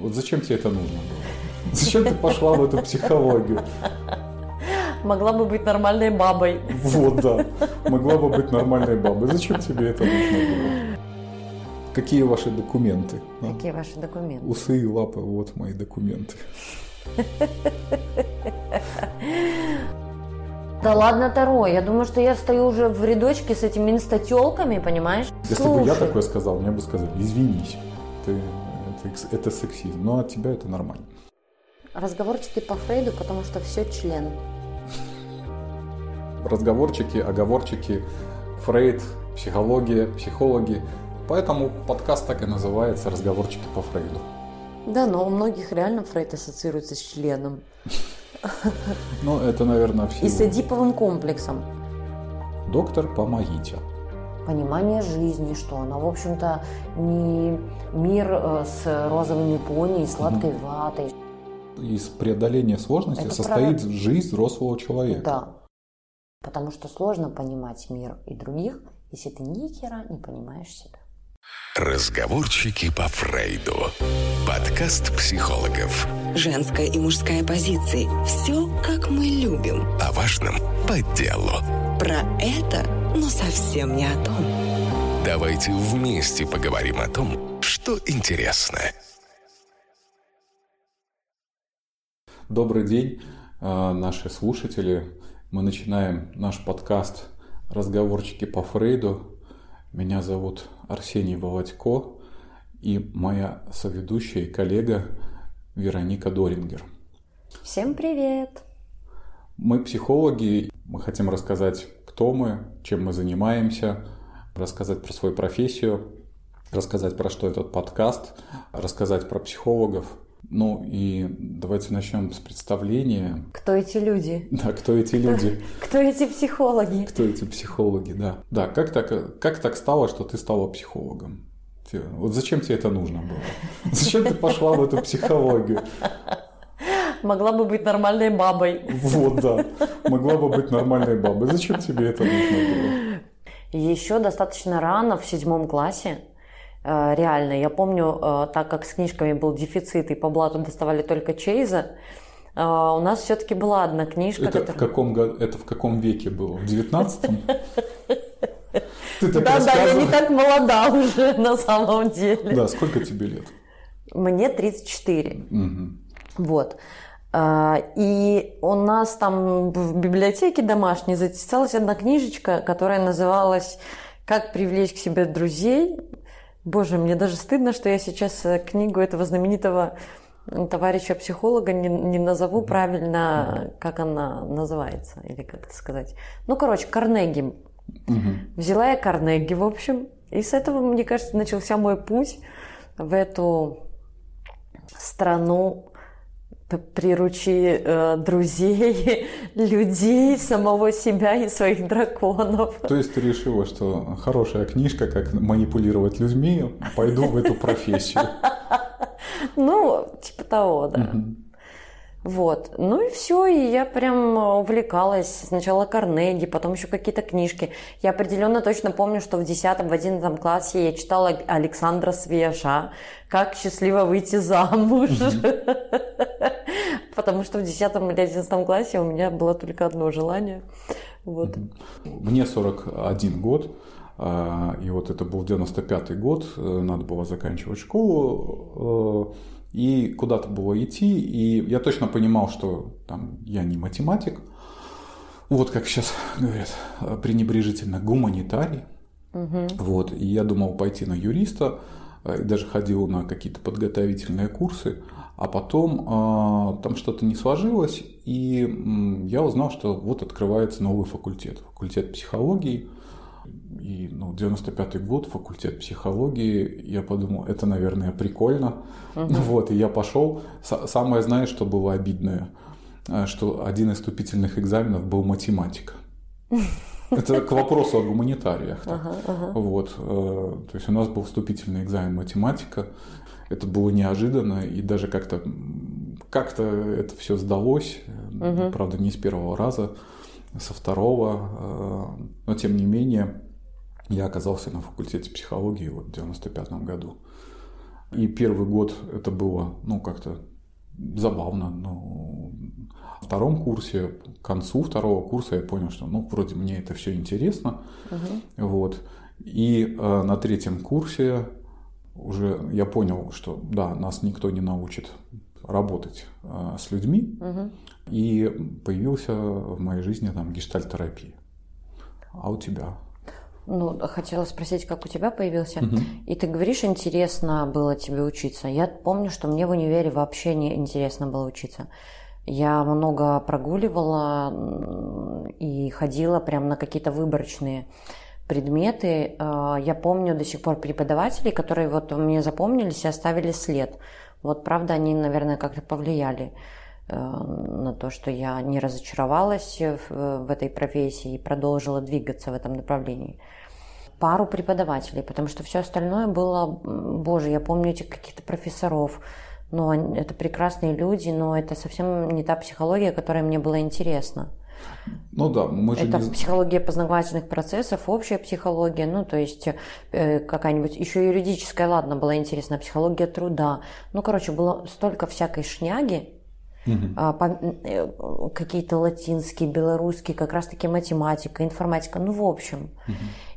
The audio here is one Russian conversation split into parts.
Вот зачем тебе это нужно было? Зачем ты пошла в эту психологию? Могла бы быть нормальной бабой. Вот, да. Могла бы быть нормальной бабой. Зачем тебе это нужно было? Какие ваши документы? Какие ваши документы? Усы и лапы, вот мои документы. Да ладно, Таро, я думаю, что я стою уже в рядочке с этими инстателками, понимаешь? Если Слушай. бы я такое сказал, мне бы сказали, извинись, ты, это, сексизм, но от тебя это нормально. Разговорчики по Фрейду, потому что все член. Разговорчики, оговорчики, Фрейд, психология, психологи. Поэтому подкаст так и называется «Разговорчики по Фрейду». Да, но у многих реально Фрейд ассоциируется с членом. Ну, это, наверное, все. И с эдиповым комплексом. Доктор, помогите. Понимание жизни, что она, в общем-то, не мир э, с розовыми пони и сладкой угу. ватой. Из преодоления сложности это состоит про... жизнь взрослого человека. Да. Потому что сложно понимать мир и других, если ты ни хера не понимаешь себя. Разговорчики по Фрейду. Подкаст психологов. Женская и мужская позиции. Все, как мы любим. О важном по делу. Про это, но совсем не о том. Давайте вместе поговорим о том, что интересно. Добрый день, э, наши слушатели. Мы начинаем наш подкаст «Разговорчики по Фрейду». Меня зовут Арсений Володько и моя соведущая и коллега Вероника Дорингер. Всем привет! Мы психологи, мы хотим рассказать, кто мы, чем мы занимаемся, рассказать про свою профессию, рассказать про что этот подкаст, рассказать про психологов. Ну и давайте начнем с представления. Кто эти люди? Да, кто эти люди? Кто эти психологи? Кто эти психологи, да. Да, как так, как так стало, что ты стала психологом? Вот зачем тебе это нужно было? Зачем ты пошла в эту психологию? Могла бы быть нормальной бабой. Вот, да. Могла бы быть нормальной бабой. Зачем тебе это нужно было? Еще достаточно рано, в седьмом классе, э, реально. Я помню, э, так как с книжками был дефицит, и по блату доставали только Чейза, э, у нас все-таки была одна книжка. Это, которая... в каком, это в каком веке было? В девятнадцатом? Ты так да, да, я не так молода уже на самом деле. Да, сколько тебе лет? Мне 34. Угу. Вот. А, и у нас там в библиотеке домашней затесалась одна книжечка, которая называлась «Как привлечь к себе друзей». Боже, мне даже стыдно, что я сейчас э, книгу этого знаменитого товарища-психолога не, не назову правильно, как она называется, или как это сказать. Ну, короче, Карнеги Угу. Взяла я Карнеги, в общем, и с этого, мне кажется, начался мой путь в эту страну приручи э, друзей, людей, самого себя и своих драконов. То есть ты решила, что хорошая книжка, как манипулировать людьми, пойду в эту профессию. Ну, типа того, да. Вот. Ну и все, и я прям увлекалась. Сначала Карнеги, потом еще какие-то книжки. Я определенно точно помню, что в 10-11 классе я читала Александра Свежа «Как счастливо выйти замуж». Потому что в 10 или 11 классе у меня было только одно желание. Вот. Мне 41 год. А, и вот это был 95 год, э, надо было заканчивать школу э, и куда-то было идти, и я точно понимал, что там я не математик, вот как сейчас говорят пренебрежительно, гуманитарий. Угу. Вот, и я думал пойти на юриста, и даже ходил на какие-то подготовительные курсы, а потом э, там что-то не сложилось, и э, я узнал, что вот открывается новый факультет, факультет психологии, и ну, 95-й год, факультет психологии, я подумал, это, наверное, прикольно. Угу. Вот, и я пошел. Самое, знаешь, что было обидное? Э, что один из вступительных экзаменов был математика. Это к вопросу о гуманитариях. Ага, ага. Вот, э, то есть у нас был вступительный экзамен математика. Это было неожиданно, и даже как-то как-то это все сдалось, угу. правда, не с первого раза, со второго, э, но тем не менее я оказался на факультете психологии вот в 95 году. И первый год это было, ну, как-то забавно. Но на втором курсе, к концу второго курса я понял, что, ну, вроде мне это все интересно. Угу. Вот. И э, на третьем курсе уже я понял, что да, нас никто не научит работать э, с людьми. Угу. И появился в моей жизни там гештальтерапия. А у тебя? Ну, хотела спросить, как у тебя появился. Угу. И ты говоришь, интересно было тебе учиться. Я помню, что мне в универе вообще не интересно было учиться. Я много прогуливала и ходила прям на какие-то выборочные предметы. А, я помню до сих пор преподавателей, которые вот мне запомнились и оставили след. Вот, правда, они, наверное, как-то повлияли на то, что я не разочаровалась в, в этой профессии и продолжила двигаться в этом направлении. Пару преподавателей, потому что все остальное было, боже, я помню этих каких-то профессоров, но это прекрасные люди, но это совсем не та психология, которая мне была интересна. Ну да, мы же Это не... психология познавательных процессов, общая психология, ну то есть э, какая-нибудь еще юридическая, ладно, была интересна, психология труда. Ну, короче, было столько всякой шняги, Угу. Какие-то латинские, белорусские, как раз-таки математика, информатика, ну, в общем. Угу.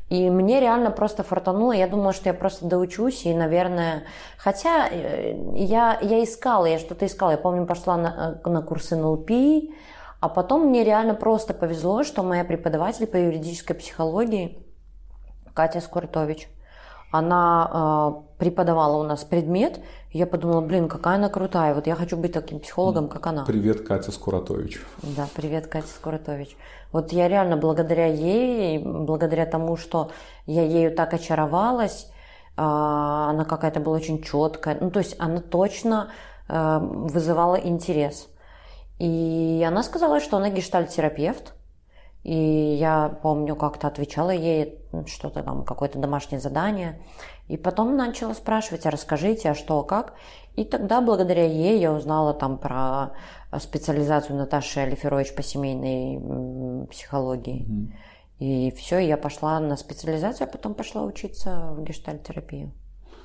И мне реально просто фартануло. Я думала, что я просто доучусь, и, наверное... Хотя э, я, я искала, я что-то искала. Я помню, пошла на, э, на курсы НЛП, а потом мне реально просто повезло, что моя преподаватель по юридической психологии Катя Скуртович, она э, преподавала у нас предмет, я подумала, блин, какая она крутая, вот я хочу быть таким психологом, как она. Привет, Катя Скуратович. Да, привет, Катя Скуратович. Вот я реально благодаря ей, благодаря тому, что я ею так очаровалась, э, она какая-то была очень четкая, ну то есть она точно э, вызывала интерес. И она сказала, что она гештальтерапевт. И я помню, как-то отвечала ей что-то там, какое-то домашнее задание. И потом начала спрашивать, а расскажите, а что, как. И тогда благодаря ей я узнала там про специализацию Наташи Алиферович по семейной психологии. Mm-hmm. И все, я пошла на специализацию, а потом пошла учиться в гештальтерапию.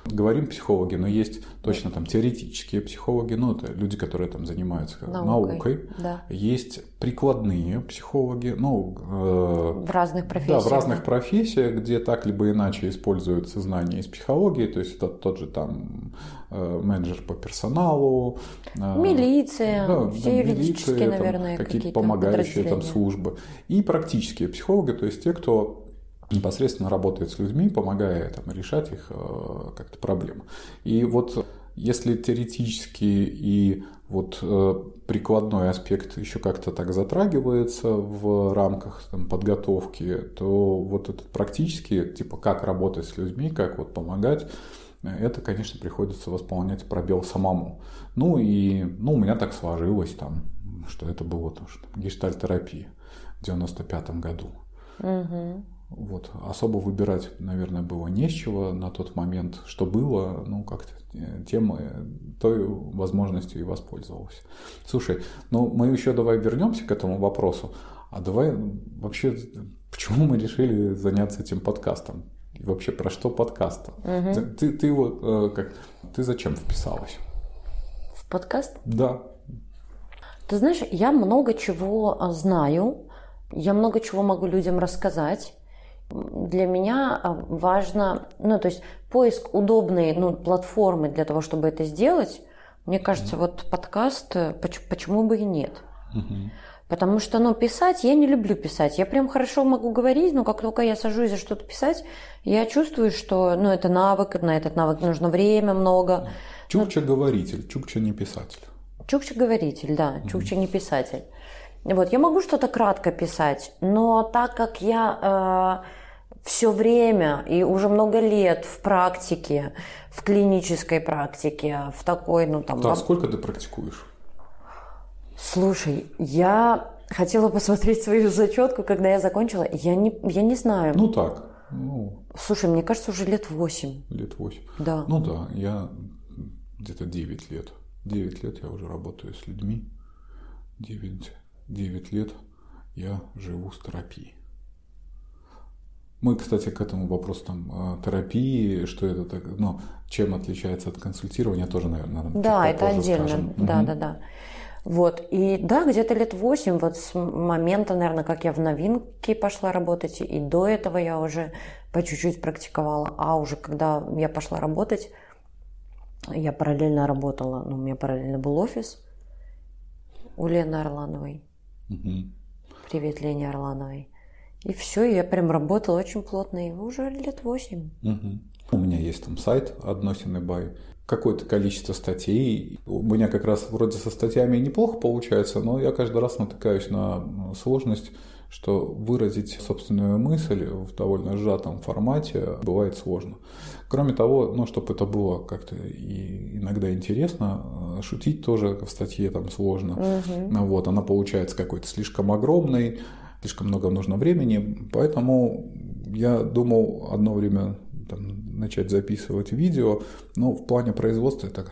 Говорим психологи, но есть точно там теоретические психологи, ну это люди, которые там занимаются наукой. наукой. Да. Есть прикладные психологи, ну э, в разных профессиях. Да, в разных профессиях, где так либо иначе используются знания из психологии, то есть это тот же там э, менеджер по персоналу, э, милиция, да, все да, юридические, милиция, наверное, какие-то какие помогающие там службы и практические психологи, то есть те, кто непосредственно работает с людьми, помогая там, решать их э, как-то проблемы. И вот если теоретически и вот э, прикладной аспект еще как-то так затрагивается в рамках там, подготовки, то вот этот практически, типа как работать с людьми, как вот помогать, это, конечно, приходится восполнять пробел самому. Ну и ну, у меня так сложилось, там, что это было тоже гештальтерапия в 95 году. Угу. Вот. Особо выбирать, наверное, было не с чего на тот момент. Что было, ну, как-то э, тем, той возможностью и воспользовался. Слушай, ну, мы еще давай вернемся к этому вопросу. А давай вообще, почему мы решили заняться этим подкастом? И вообще про что подкаст? Угу. Ты, ты, ты вот э, как, ты зачем вписалась? В подкаст? Да. Ты знаешь, я много чего э, знаю, я много чего могу людям рассказать для меня а, важно, ну, то есть поиск удобной ну, платформы для того, чтобы это сделать. Мне кажется, вот подкаст, э, почему бы и нет. Mm-hmm. Потому что, ну, писать, я не люблю писать. Я прям хорошо могу говорить, но как только я сажусь за что-то писать, я чувствую, что, ну, это навык, на этот навык нужно время много. Чукча ну, говоритель, Чукча не писатель. Чукча говоритель, да, mm-hmm. Чукча не писатель. Вот, я могу что-то кратко писать, но так как я э, все время и уже много лет в практике, в клинической практике, в такой, ну там... Да, в... сколько ты практикуешь? Слушай, я хотела посмотреть свою зачетку, когда я закончила. Я не, я не знаю. Ну так. Ну... Слушай, мне кажется, уже лет восемь. Лет восемь. Да. Ну да, я где-то 9 лет. 9 лет я уже работаю с людьми. 9 9 лет я живу с терапией. Мы, кстати, к этому вопросу там э, терапии, что это так, ну, чем отличается от консультирования, тоже, наверное, Да, это отдельно. Скажем. Да, угу. да, да. Вот. И да, где-то лет восемь, вот с момента, наверное, как я в новинке пошла работать, и до этого я уже по чуть-чуть практиковала. А уже когда я пошла работать, я параллельно работала, ну, у меня параллельно был офис у Лены Орлановой. Угу. Привет, Лене Орлановой. И все, я прям работала очень плотно, и уже лет восемь. Угу. У меня есть там сайт «Односины бай», какое-то количество статей. У меня как раз вроде со статьями неплохо получается, но я каждый раз натыкаюсь на сложность, что выразить собственную мысль в довольно сжатом формате бывает сложно. Кроме того, ну, чтобы это было как-то и иногда интересно, шутить тоже в статье там сложно. Угу. Вот, она получается какой-то слишком огромной, слишком много нужно времени, поэтому я думал одно время там, начать записывать видео, но в плане производства это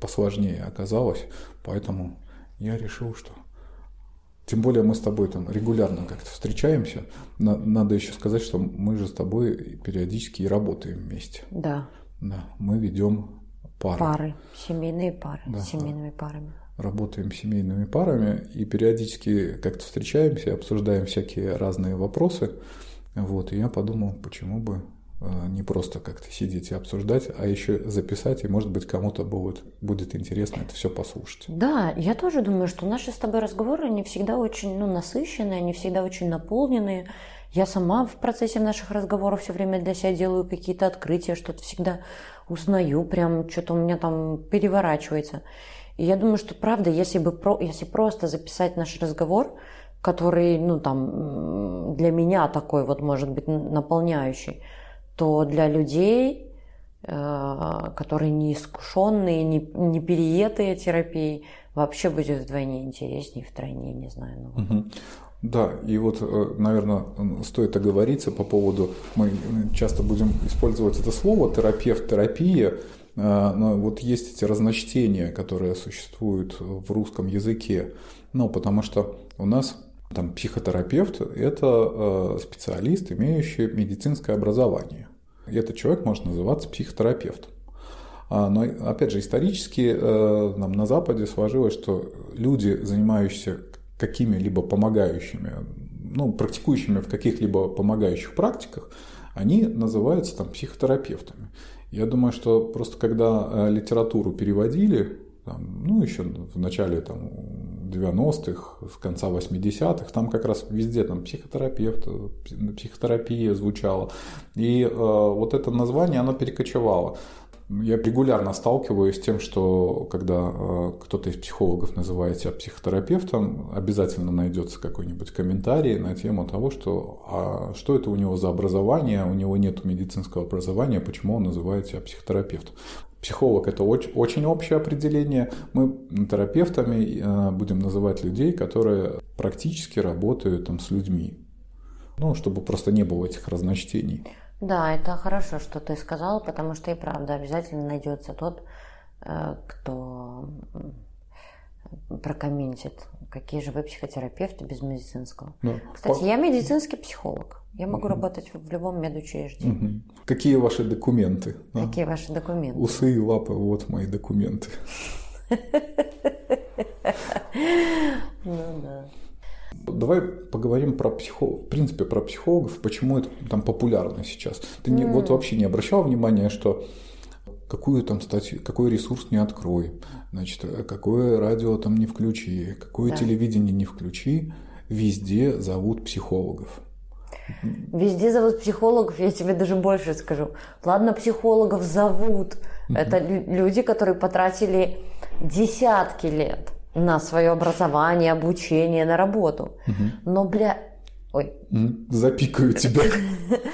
посложнее оказалось, поэтому я решил, что тем более мы с тобой там регулярно как-то встречаемся. Надо еще сказать, что мы же с тобой периодически и работаем вместе. Да. Да, мы ведем пары. Пары, семейные пары, да, семейными парами. Работаем семейными парами и периодически как-то встречаемся, обсуждаем всякие разные вопросы. Вот, и я подумал, почему бы не просто как-то сидеть и обсуждать, а еще записать, и, может быть, кому-то будет, будет интересно это все послушать. Да, я тоже думаю, что наши с тобой разговоры не всегда очень ну, насыщенные, не всегда очень наполненные. Я сама в процессе наших разговоров все время для себя делаю какие-то открытия, что-то всегда узнаю, прям что-то у меня там переворачивается. И я думаю, что правда, если бы про, если просто записать наш разговор, который, ну там, для меня такой вот может быть наполняющий, то для людей, э, которые не искушенные, не, не переетые терапией, вообще будет вдвойне интереснее, втройне, не знаю. Ну. Угу. Да, и вот, э, наверное, стоит оговориться по поводу, мы часто будем использовать это слово терапевт, терапия, э, но вот есть эти разночтения, которые существуют в русском языке, ну, потому что у нас там психотерапевт – это специалист, имеющий медицинское образование и этот человек может называться психотерапевтом. А, но, опять же, исторически э, нам на Западе сложилось, что люди, занимающиеся какими-либо помогающими, ну, практикующими в каких-либо помогающих практиках, они называются там психотерапевтами. Я думаю, что просто когда э, литературу переводили, там, ну, еще в начале там, 90-х, с конца 80-х, там как раз везде там психотерапевт, психотерапия звучала. И э, вот это название, оно перекочевало. Я регулярно сталкиваюсь с тем, что когда э, кто-то из психологов называет себя психотерапевтом, обязательно найдется какой-нибудь комментарий на тему того, что а что это у него за образование, у него нет медицинского образования, почему он называет себя психотерапевтом. Психолог – это очень, общее определение. Мы терапевтами э, будем называть людей, которые практически работают там, с людьми. Ну, чтобы просто не было этих разночтений. Да, это хорошо, что ты сказал, потому что и правда обязательно найдется тот, э, кто прокомментит, какие же вы психотерапевты без медицинского. Да. Кстати, По... я медицинский психолог. Я могу угу. работать в любом медучреждении. Угу. Какие ваши документы? Какие а? ваши документы? Усы и лапы, вот мои документы. Ну да. Давай поговорим про психологов, в принципе, про психологов, почему это там популярно сейчас. Ты не, вот вообще не обращал внимания, что какую там статью, какой ресурс не открой, значит, какое радио там не включи, какое да. телевидение не включи, везде зовут психологов. Везде зовут психологов, я тебе даже больше скажу. Ладно, психологов зовут. Это люди, которые потратили десятки лет на свое образование, обучение, на работу. Но, бля... Ой. Запикаю тебя.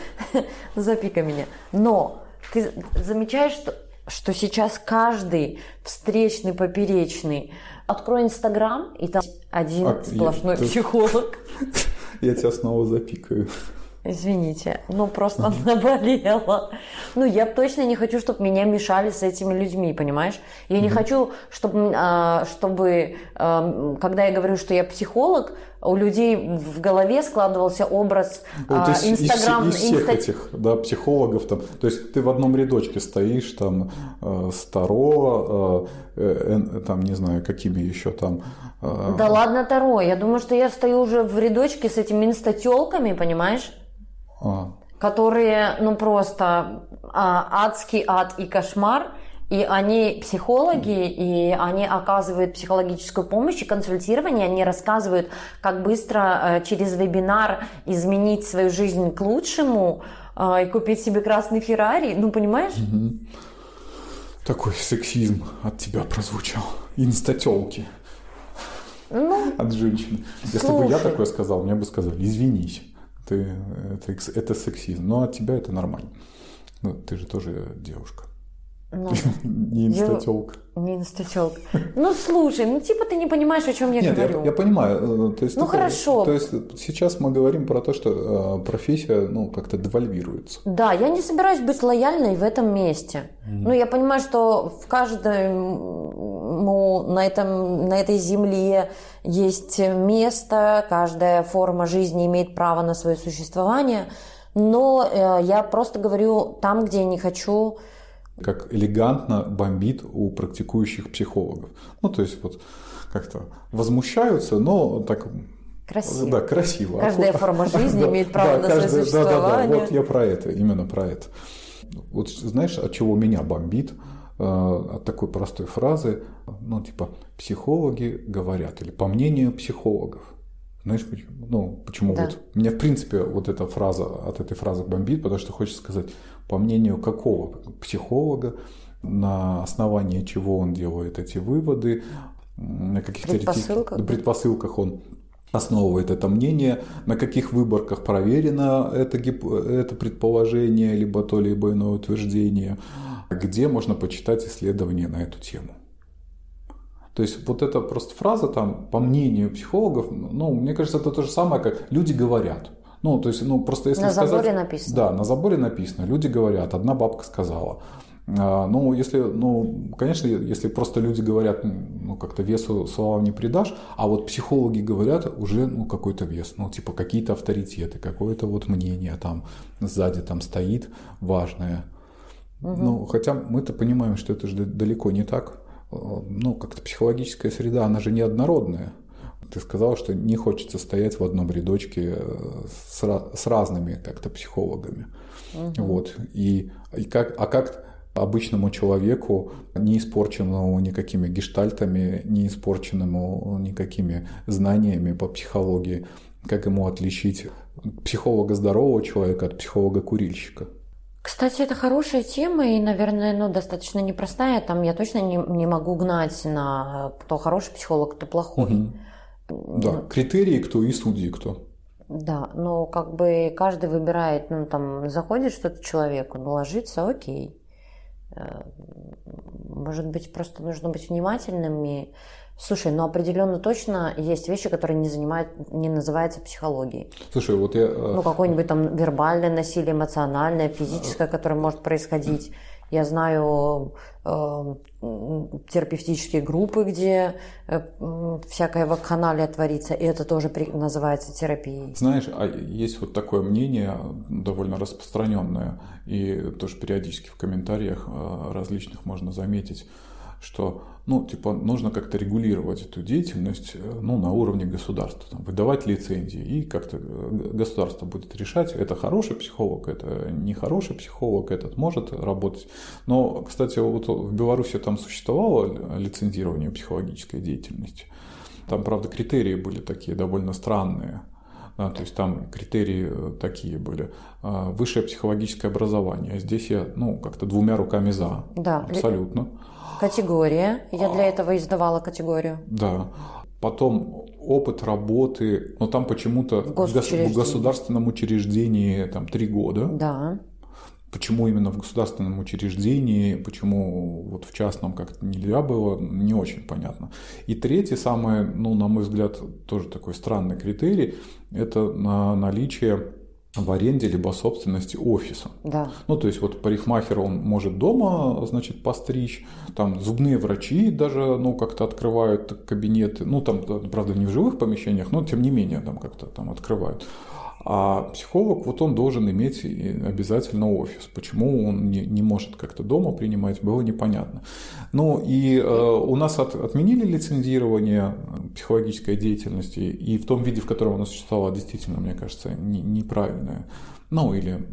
Запикай меня. Но ты замечаешь, что, что сейчас каждый встречный, поперечный Открой Инстаграм, и там один а, сплошной я, психолог. Я тебя снова запикаю. Извините, ну просто наболела. Ну, я точно не хочу, чтобы меня мешали с этими людьми, понимаешь? Я не хочу, чтобы, а, чтобы, когда я говорю, что я психолог, у людей в голове складывался образ Вот а, из, из- Инстаграм, из всех инста- этих да, психологов там, то есть ты в одном рядочке стоишь там э, Старо, э, э, там не знаю какими еще там. э, Да ладно, Таро, я думаю, что я стою уже в рядочке с этими инстателками, понимаешь? а, которые, ну просто а, адский ад и кошмар, и они психологи, и они оказывают психологическую помощь и консультирование, они рассказывают, как быстро э, через вебинар изменить свою жизнь к лучшему э, и купить себе красный Феррари, ну понимаешь? такой сексизм от тебя прозвучал. Инстателки Ну, от женщины. Если бы я Слушай. такое сказал, мне бы сказали, извинись, ты, это, это сексизм, но от тебя это нормально. Ну, ты же тоже девушка, ну, не инстателка. не инстателка. Ну слушай, ну типа ты не понимаешь, о чем я Нет, говорю. я, я понимаю. э, То есть Ну, это- хорошо. То есть сейчас мы говорим про то, что э, профессия, ну, как-то девальвируется. Да, я не собираюсь быть лояльной в этом месте. Ну, я понимаю, что в каждом ну, на, этом, на этой земле есть место, каждая форма жизни имеет право на свое существование, но э, я просто говорю там, где я не хочу. Как элегантно бомбит у практикующих психологов. Ну, то есть вот как-то возмущаются, но так Красиво. Да, красиво. Каждая Акку- форма жизни Да, имеет право да, на свое каждая- да, да, да, существование. вот я про это, именно про это. Вот знаешь, от чего меня бомбит? Э, От такой простой фразы, ну, типа, психологи говорят, или по мнению психологов. Знаешь, почему? Ну, почему Да. вот меня, в принципе, вот эта фраза, от этой фразы бомбит, потому что хочется сказать, по мнению какого психолога, на основании чего он делает эти выводы, на каких Предпосылках, предпосылках он основывает это мнение, на каких выборках проверено это, гип- это предположение, либо то либо иное утверждение, где можно почитать исследования на эту тему. То есть вот эта просто фраза там, по мнению психологов, ну, мне кажется, это то же самое, как люди говорят. Ну, то есть, ну, просто если На сказать... заборе написано. Да, на заборе написано. Люди говорят, одна бабка сказала. А, Ну, если, ну, конечно, если просто люди говорят, ну, как-то весу словам не придашь, а вот психологи говорят уже, ну, какой-то вес, ну, типа какие-то авторитеты, какое-то вот мнение там сзади там стоит важное. Ну, хотя мы-то понимаем, что это же далеко не так. Э, Ну, как-то психологическая среда, она же неоднородная. Ты сказал, что не хочется стоять в одном рядочке э, с, с разными как-то психологами. Вот. И, и как, а как обычному человеку, не испорченному никакими гештальтами, не испорченному никакими знаниями по психологии, как ему отличить психолога здорового человека от психолога курильщика? Кстати, это хорошая тема и, наверное, ну, достаточно непростая. Там я точно не, не могу гнать на кто хороший психолог, кто плохой. Мгм. Да, критерии кто и судьи кто. Да, но как бы каждый выбирает, ну там заходит что-то человеку, ну ложится, окей. Э, Может быть, просто нужно быть внимательным и Слушай, ну определенно точно есть вещи, которые не занимают, не называются психологией. Слушай, вот я... э, Ну, какое-нибудь там вербальное насилие, эмоциональное, физическое, которое может происходить. Я знаю э, терапевтические группы, где э, всякая вакханалия творится, и это тоже при- называется терапией. Знаешь, а есть вот такое мнение, довольно распространенное, и тоже периодически в комментариях э, различных можно заметить, что, ну, типа, нужно как-то регулировать эту деятельность, э, ну, на уровне государства, там, выдавать лицензии, и как-то э, государство будет решать, это хороший психолог, это нехороший психолог, этот может работать. Но, кстати, вот в Беларуси там существовало лицензирование психологической деятельности. Там, правда, критерии были такие довольно странные. Да, то есть там критерии э, такие были. А, Высшее психологическое образование. Здесь я, ну, как-то двумя руками за. Да. Абсолютно. Категория. Я для этого издавала категорию. Да. Потом опыт работы, но там почему-то В в, государственном учреждении там три года. Да. Почему именно в государственном учреждении, почему вот в частном как-то нельзя было, не очень понятно. И третий, самый, ну, на мой взгляд, тоже такой странный критерий, это на наличие в аренде либо собственности офиса. Да. Ну, то есть вот парикмахер, он может дома, значит, постричь, там зубные врачи даже, ну, как-то открывают кабинеты, ну, там, правда, не в живых помещениях, но тем не менее там как-то там открывают. А психолог, вот он должен иметь обязательно офис. Почему он не, не может как-то дома принимать, было непонятно. Ну и э, у нас от, отменили лицензирование психологической деятельности, и в том виде, в котором оно существовало, действительно, мне кажется, не, неправильное. Ну или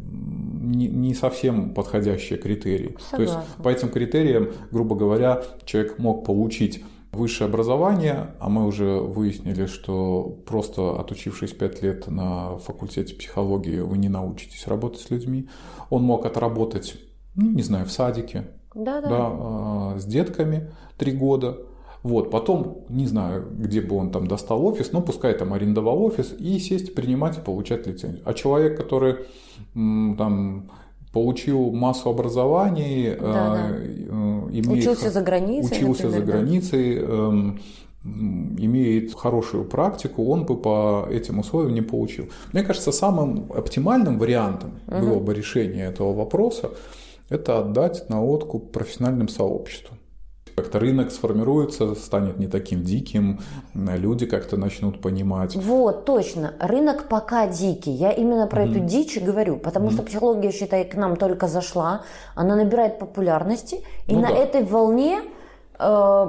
не, не совсем подходящие критерии. Согласна. То есть по этим критериям, грубо говоря, человек мог получить высшее образование, а мы уже выяснили, что просто отучившись 5 лет на факультете психологии, вы не научитесь работать с людьми. Он мог отработать, ну, не знаю, в садике, да, да. Да, с детками 3 года. Вот, потом, не знаю, где бы он там достал офис, но пускай там арендовал офис и сесть, принимать и получать лицензию. А человек, который там получил массу образований, да, да. Э, имеет, учился за границей, учился например, за границей, да. имеет хорошую практику, он бы по этим условиям не получил. Мне кажется, самым оптимальным вариантом угу. было бы решения этого вопроса это отдать на откуп профессиональным сообществам. Как-то рынок сформируется, станет не таким диким, люди как-то начнут понимать. Вот, точно. Рынок пока дикий. Я именно про mm-hmm. эту дичь говорю, потому mm-hmm. что психология, считай, к нам только зашла, она набирает популярности, и ну, на да. этой волне э,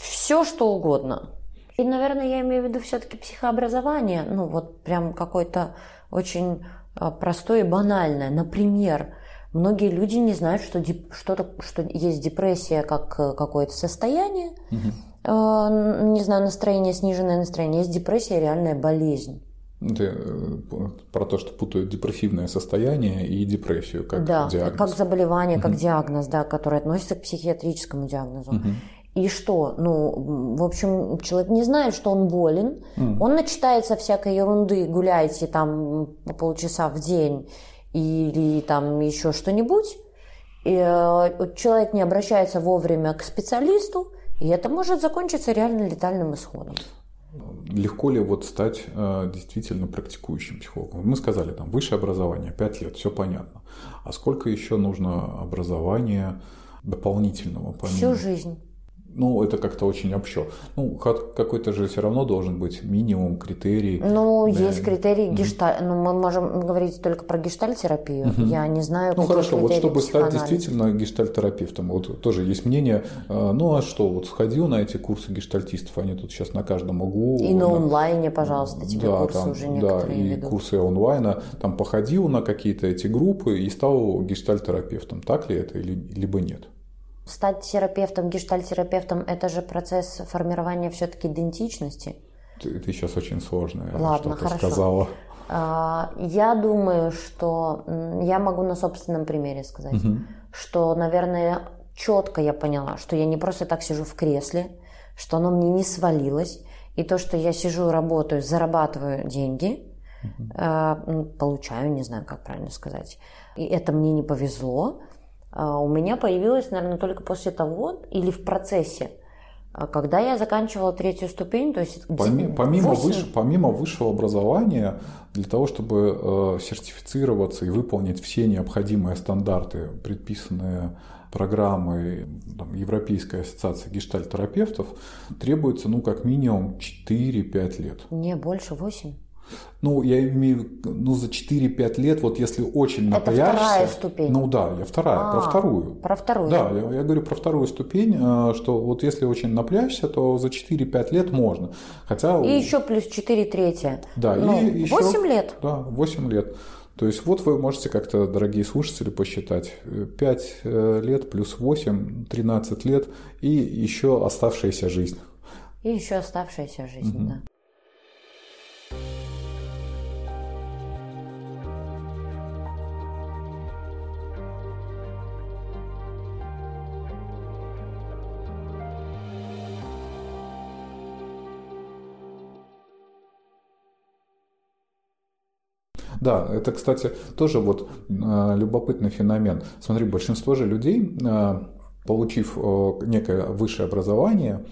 все что угодно. И, наверное, я имею в виду все-таки психообразование, ну вот прям какое-то очень э, простое и банальное. Например, Многие люди не знают, что, деп, что, что есть депрессия как э, какое-то состояние, угу. э, не знаю, настроение, сниженное настроение. Есть депрессия, реальная болезнь. Ты э, про то, что путают депрессивное состояние и депрессию как да, диагноз. как заболевание, угу. как диагноз, да, который относится к психиатрическому диагнозу. Угу. И что? Ну, в общем, человек не знает, что он болен. Mm. Он начитается всякой ерунды, гуляйте там по полчаса в день или там еще что-нибудь, и э, человек не обращается вовремя к специалисту, и это может закончиться реально летальным исходом. Легко ли вот стать э, действительно практикующим психологом? Мы сказали, там, высшее образование, 5 лет, все понятно. А сколько еще нужно образования дополнительного? Помимо? Всю жизнь ну, это как-то очень общо. Ну, какой-то же все равно должен быть минимум критерий. Ну, да. есть критерий гештальт. Ну, мы можем говорить только про гештальт-терапию. Угу. Я не знаю, Ну, хорошо, вот чтобы стать действительно гештальт-терапевтом, вот тоже есть мнение, э, ну, а что, вот сходил на эти курсы гештальтистов, они тут сейчас на каждом углу. И на онлайне, пожалуйста, тебе да, курсы там, уже некоторые Да, и ведут. курсы онлайна, там походил на какие-то эти группы и стал гештальт-терапевтом. Так ли это или, либо нет? Стать терапевтом, гештальтерапевтом – это же процесс формирования все-таки идентичности. Ты, ты сейчас очень сложное Ладно, что-то хорошо. сказала. А, я думаю, что я могу на собственном примере сказать, угу. что, наверное, четко я поняла, что я не просто так сижу в кресле, что оно мне не свалилось, и то, что я сижу, работаю, зарабатываю деньги, угу. получаю, не знаю, как правильно сказать, и это мне не повезло, у меня появилась, наверное, только после того или в процессе, а, когда я заканчивала третью ступень, то есть помимо, помимо, выше, помимо высшего образования, для того, чтобы э, сертифицироваться и выполнить все необходимые стандарты, предписанные программой там, Европейской ассоциации гештальтерапевтов, требуется ну как минимум 4-5 лет. Не, больше 8. Ну, я имею, ну, за 4-5 лет, вот если очень напрячься... Это вторая ступень? Ну да, я вторая, а, про вторую. Про вторую? Да, я, я говорю про вторую ступень, э, что вот если очень напрячься, то за 4-5 лет можно. Хотя... И еще плюс 4 третья. Да, ну, и еще... 8 лет? Да, 8 лет. То есть вот вы можете как-то, дорогие слушатели, посчитать 5 э, лет плюс 8, 13 лет и еще оставшаяся жизнь. И еще оставшаяся жизнь, угу. да. Да, это, кстати, тоже вот э, любопытный феномен. Смотри, большинство же людей, э, получив э, некое высшее образование,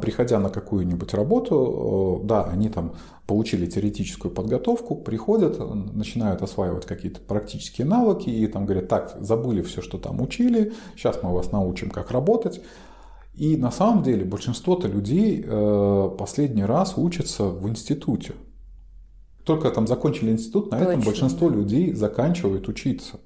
приходя на какую-нибудь работу, да, они там получили теоретическую подготовку, приходят, начинают осваивать какие-то практические навыки и там говорят, так, забыли все, что там учили, сейчас мы вас научим, как работать. И на самом деле большинство-то людей последний раз учатся в институте. Только там закончили институт, на Точно. этом большинство людей заканчивают учиться.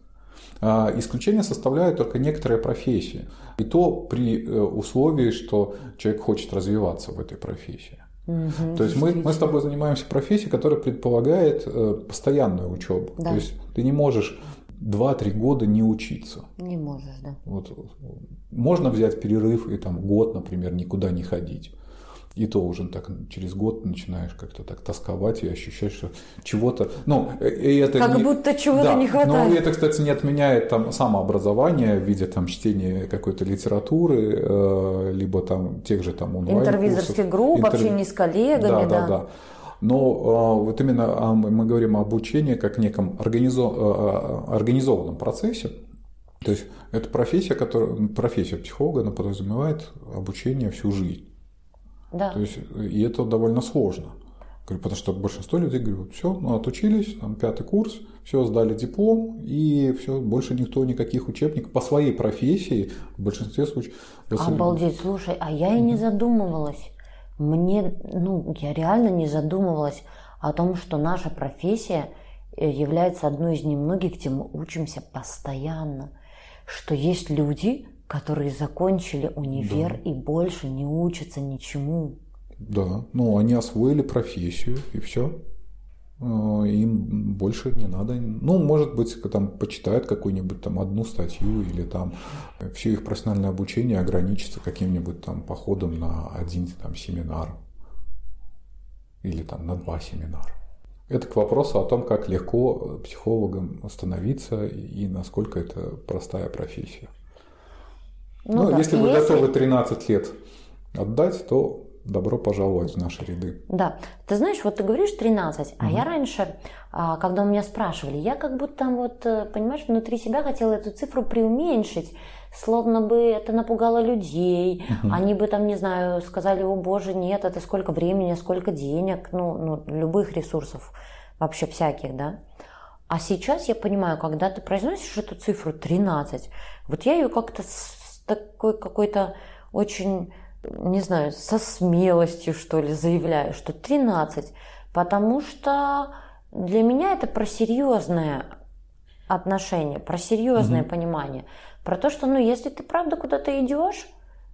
А, исключение составляют только некоторые профессии. И то при э, условии, что человек хочет развиваться в этой профессии. Угу, То есть мы, мы с тобой занимаемся профессией, которая предполагает э, постоянную учебу. Да. То есть ты не можешь 2-3 года не учиться. Не можешь, да. Вот. Можно взять перерыв и там год, например, никуда не ходить. И то уже так через год начинаешь как-то так тосковать и ощущать, что чего-то... Ну, и это как не, будто чего-то да, не хватает. Но это, кстати, не отменяет там самообразование в виде там чтения какой-то литературы, э, либо там тех же там онлайн Интервизорских групп, Интерв... общение с коллегами, да. Да, да, да. Но э, вот именно э, мы говорим об обучении как неком организо... Э, организованном процессе, то есть это профессия, которая, профессия психолога, она подразумевает обучение всю жизнь. Да. То есть, и это довольно сложно. Говорю, потому что большинство людей говорят, все, ну, отучились, там, пятый курс, все, сдали диплом, и все, больше никто никаких учебников по своей профессии в большинстве случаев. Обалдеть, слушай, а я и не задумывалась. Мне, ну, я реально не задумывалась о том, что наша профессия э, является одной из немногих, где мы учимся постоянно. Что есть люди, которые закончили универ да. и больше не учатся ничему. Да, ну они освоили профессию и все. А, им больше не надо. Ну, может быть, там почитают какую-нибудь там одну статью или там все их профессиональное обучение ограничится каким-нибудь там походом на один там семинар или там на два семинара. Это к вопросу о том, как легко психологам становиться и насколько это простая профессия. Ну, ну да. если вы если... готовы 13 лет отдать, то добро пожаловать в наши ряды. Да. Ты знаешь, вот ты говоришь 13, угу. а я раньше, а, когда у меня спрашивали, я как будто вот, э, понимаешь, внутри себя хотела эту цифру преуменьшить, словно бы это напугало людей, угу. они бы там, не знаю, сказали, о боже, нет, это сколько времени, сколько денег, ну, ну любых ресурсов, вообще всяких, да. А сейчас я понимаю, когда ты произносишь эту цифру 13, вот я ее как-то такой какой-то очень, не знаю, со смелостью, что ли, заявляю, что 13, потому что для меня это про серьезное отношение, про серьезное угу. понимание, про то, что, ну, если ты правда куда-то идешь,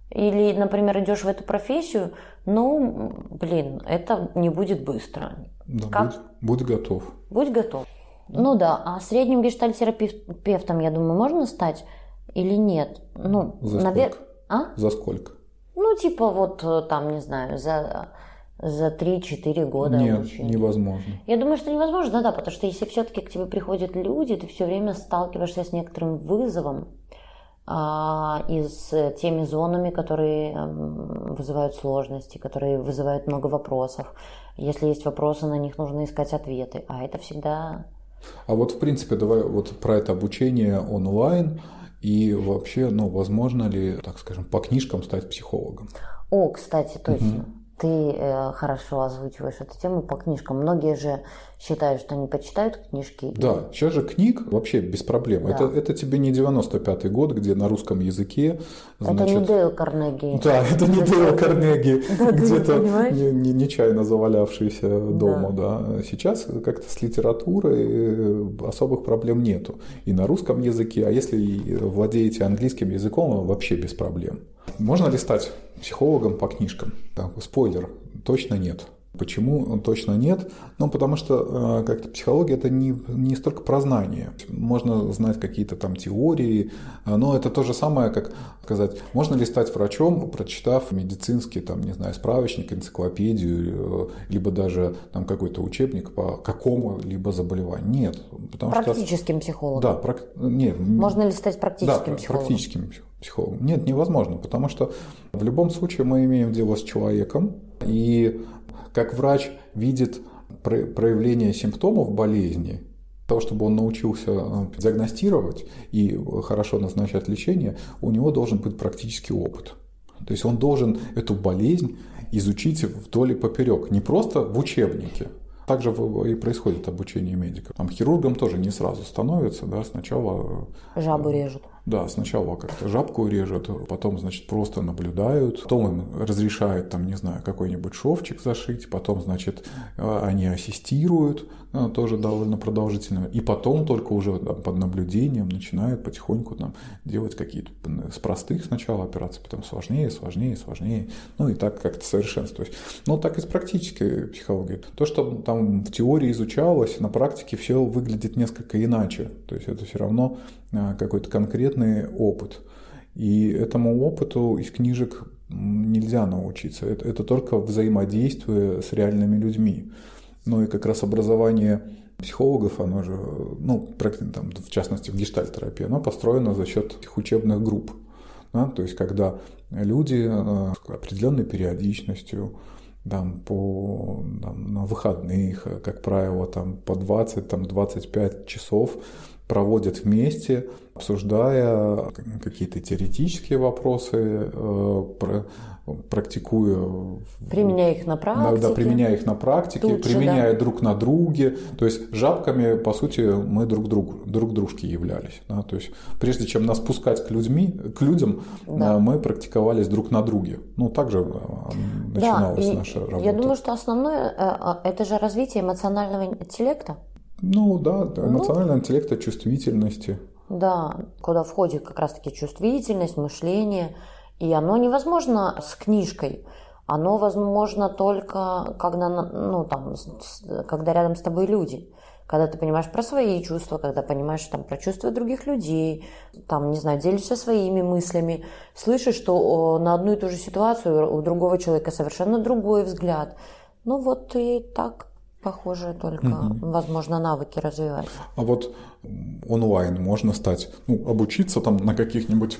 или, например, идешь в эту профессию, ну, блин, это не будет быстро. Да, как? Будь, будь готов. Будь готов. Ну да, а средним гештальтерапевтом, я думаю, можно стать или нет? Ну, за навер... сколько? А? За сколько? Ну, типа вот э, там, не знаю, за за 3-4 года Нет, обучения. невозможно. Я думаю, что невозможно, да, потому что если все-таки к тебе приходят люди, ты все время сталкиваешься с некоторым вызовом а, и с теми зонами, которые эм, вызывают сложности, которые вызывают много вопросов. Если есть вопросы, на них нужно искать ответы, а это всегда... А вот в принципе, давай вот про это обучение онлайн – и вообще, ну, возможно ли, так скажем, по книжкам стать психологом? О, кстати, точно. Угу. Ты э, хорошо озвучиваешь эту тему по книжкам. Многие же считают, что они почитают книжки. Да, и... сейчас же книг вообще без проблем. Да. Это, это тебе не 95-й год, где на русском языке. Значит... Это не Дейл Карнеги. Да, это не Дейл Карнеги, где-то не, не, нечаянно завалявшийся дома. Да. Да. Сейчас как-то с литературой э, особых проблем нету. И на русском языке, а если владеете английским языком, вообще без проблем. Можно ли стать психологом по книжкам? Так, спойлер, точно нет. Почему точно нет? Ну, потому что э, как-то психология это не, не столько про знания. Можно знать какие-то там теории, э, но это то же самое, как сказать, можно ли стать врачом, прочитав медицинский, там, не знаю, справочник, энциклопедию, э, либо даже там какой-то учебник по какому-либо заболеванию. Нет. Потому практическим что, психологом. Да, прак, нет. Можно ли стать практическим да, психологом? практическим психологом. Нет, невозможно, потому что в любом случае мы имеем дело с человеком, и как врач видит проявление симптомов болезни, того, чтобы он научился э, диагностировать и хорошо назначать лечение, у него должен быть практический опыт. То есть он должен эту болезнь изучить вдоль и поперек, не просто в учебнике. Также и происходит обучение медиков. Там хирургам тоже не сразу становится, да, сначала... Жабу режут. Да, сначала как-то жабку режут, потом, значит, просто наблюдают, потом им разрешают, там, не знаю, какой-нибудь шовчик зашить, потом, значит, они ассистируют, ну, тоже довольно продолжительно, и потом только уже там, под наблюдением начинают потихоньку там, делать какие-то с простых сначала операций, потом сложнее, сложнее, сложнее, ну и так как-то совершенствовать. Ну, так и с практической психологией. То, что там в теории изучалось, на практике все выглядит несколько иначе, то есть это все равно а, какой-то конкретный опыт. И этому опыту из книжек нельзя научиться. Это, это только взаимодействие с реальными людьми. Ну и как раз образование психологов, оно же, ну, там, в частности, в гештальтерапии, оно построено за счет этих учебных групп. Да? То есть, когда люди э, с определенной периодичностью, там, по, там, на выходных, как правило, там, по 20-25 часов проводят вместе, обсуждая какие-то теоретические вопросы, э, практикуя... Применяя их на практике. Да, применяя их на практике, Тут применяя же, да. друг на друге. То есть жабками, по сути, мы друг, друг, друг дружке являлись. Да? То есть прежде чем нас пускать к, людьми, к людям, да. Э, мы практиковались друг на друге. Ну, так же э, начиналась да, наша работа. Я думаю, что основное – это же развитие эмоционального интеллекта. Ну да, эмоционального ну, интеллекта, чувствительности. Да, куда входит как раз-таки чувствительность, мышление. И оно невозможно с книжкой. Оно возможно только когда, ну, там, когда рядом с тобой люди. Когда ты понимаешь про свои чувства, когда понимаешь там, про чувства других людей, там, не знаю, делишься своими мыслями, слышишь, что на одну и ту же ситуацию у другого человека совершенно другой взгляд. Ну вот и так похоже, только, угу. возможно, навыки развивать. А вот онлайн можно стать, ну, обучиться там на каких-нибудь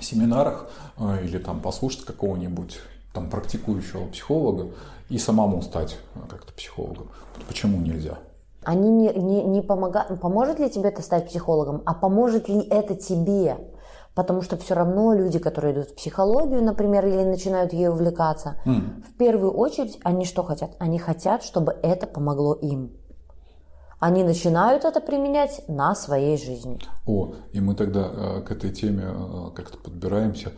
семинарах э, или там послушать какого-нибудь там практикующего психолога и самому стать э, как-то психологом. Почему нельзя? Они не, не, не помогают. Поможет ли тебе это стать психологом, а поможет ли это тебе? Потому что все равно люди, которые идут в психологию, например, или начинают ей увлекаться, mm. в первую очередь они что хотят? Они хотят, чтобы это помогло им. Они начинают это применять на своей жизни. О, и мы тогда э, к этой теме э, как-то подбираемся.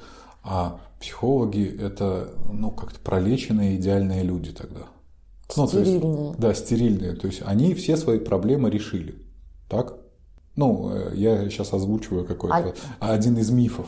А психологи это, ну, как-то пролеченные идеальные люди тогда. Стерильные. Ну, есть, да, стерильные. То есть они все свои проблемы решили. Так? Ну, э, я сейчас озвучиваю какой-то а... один из мифов.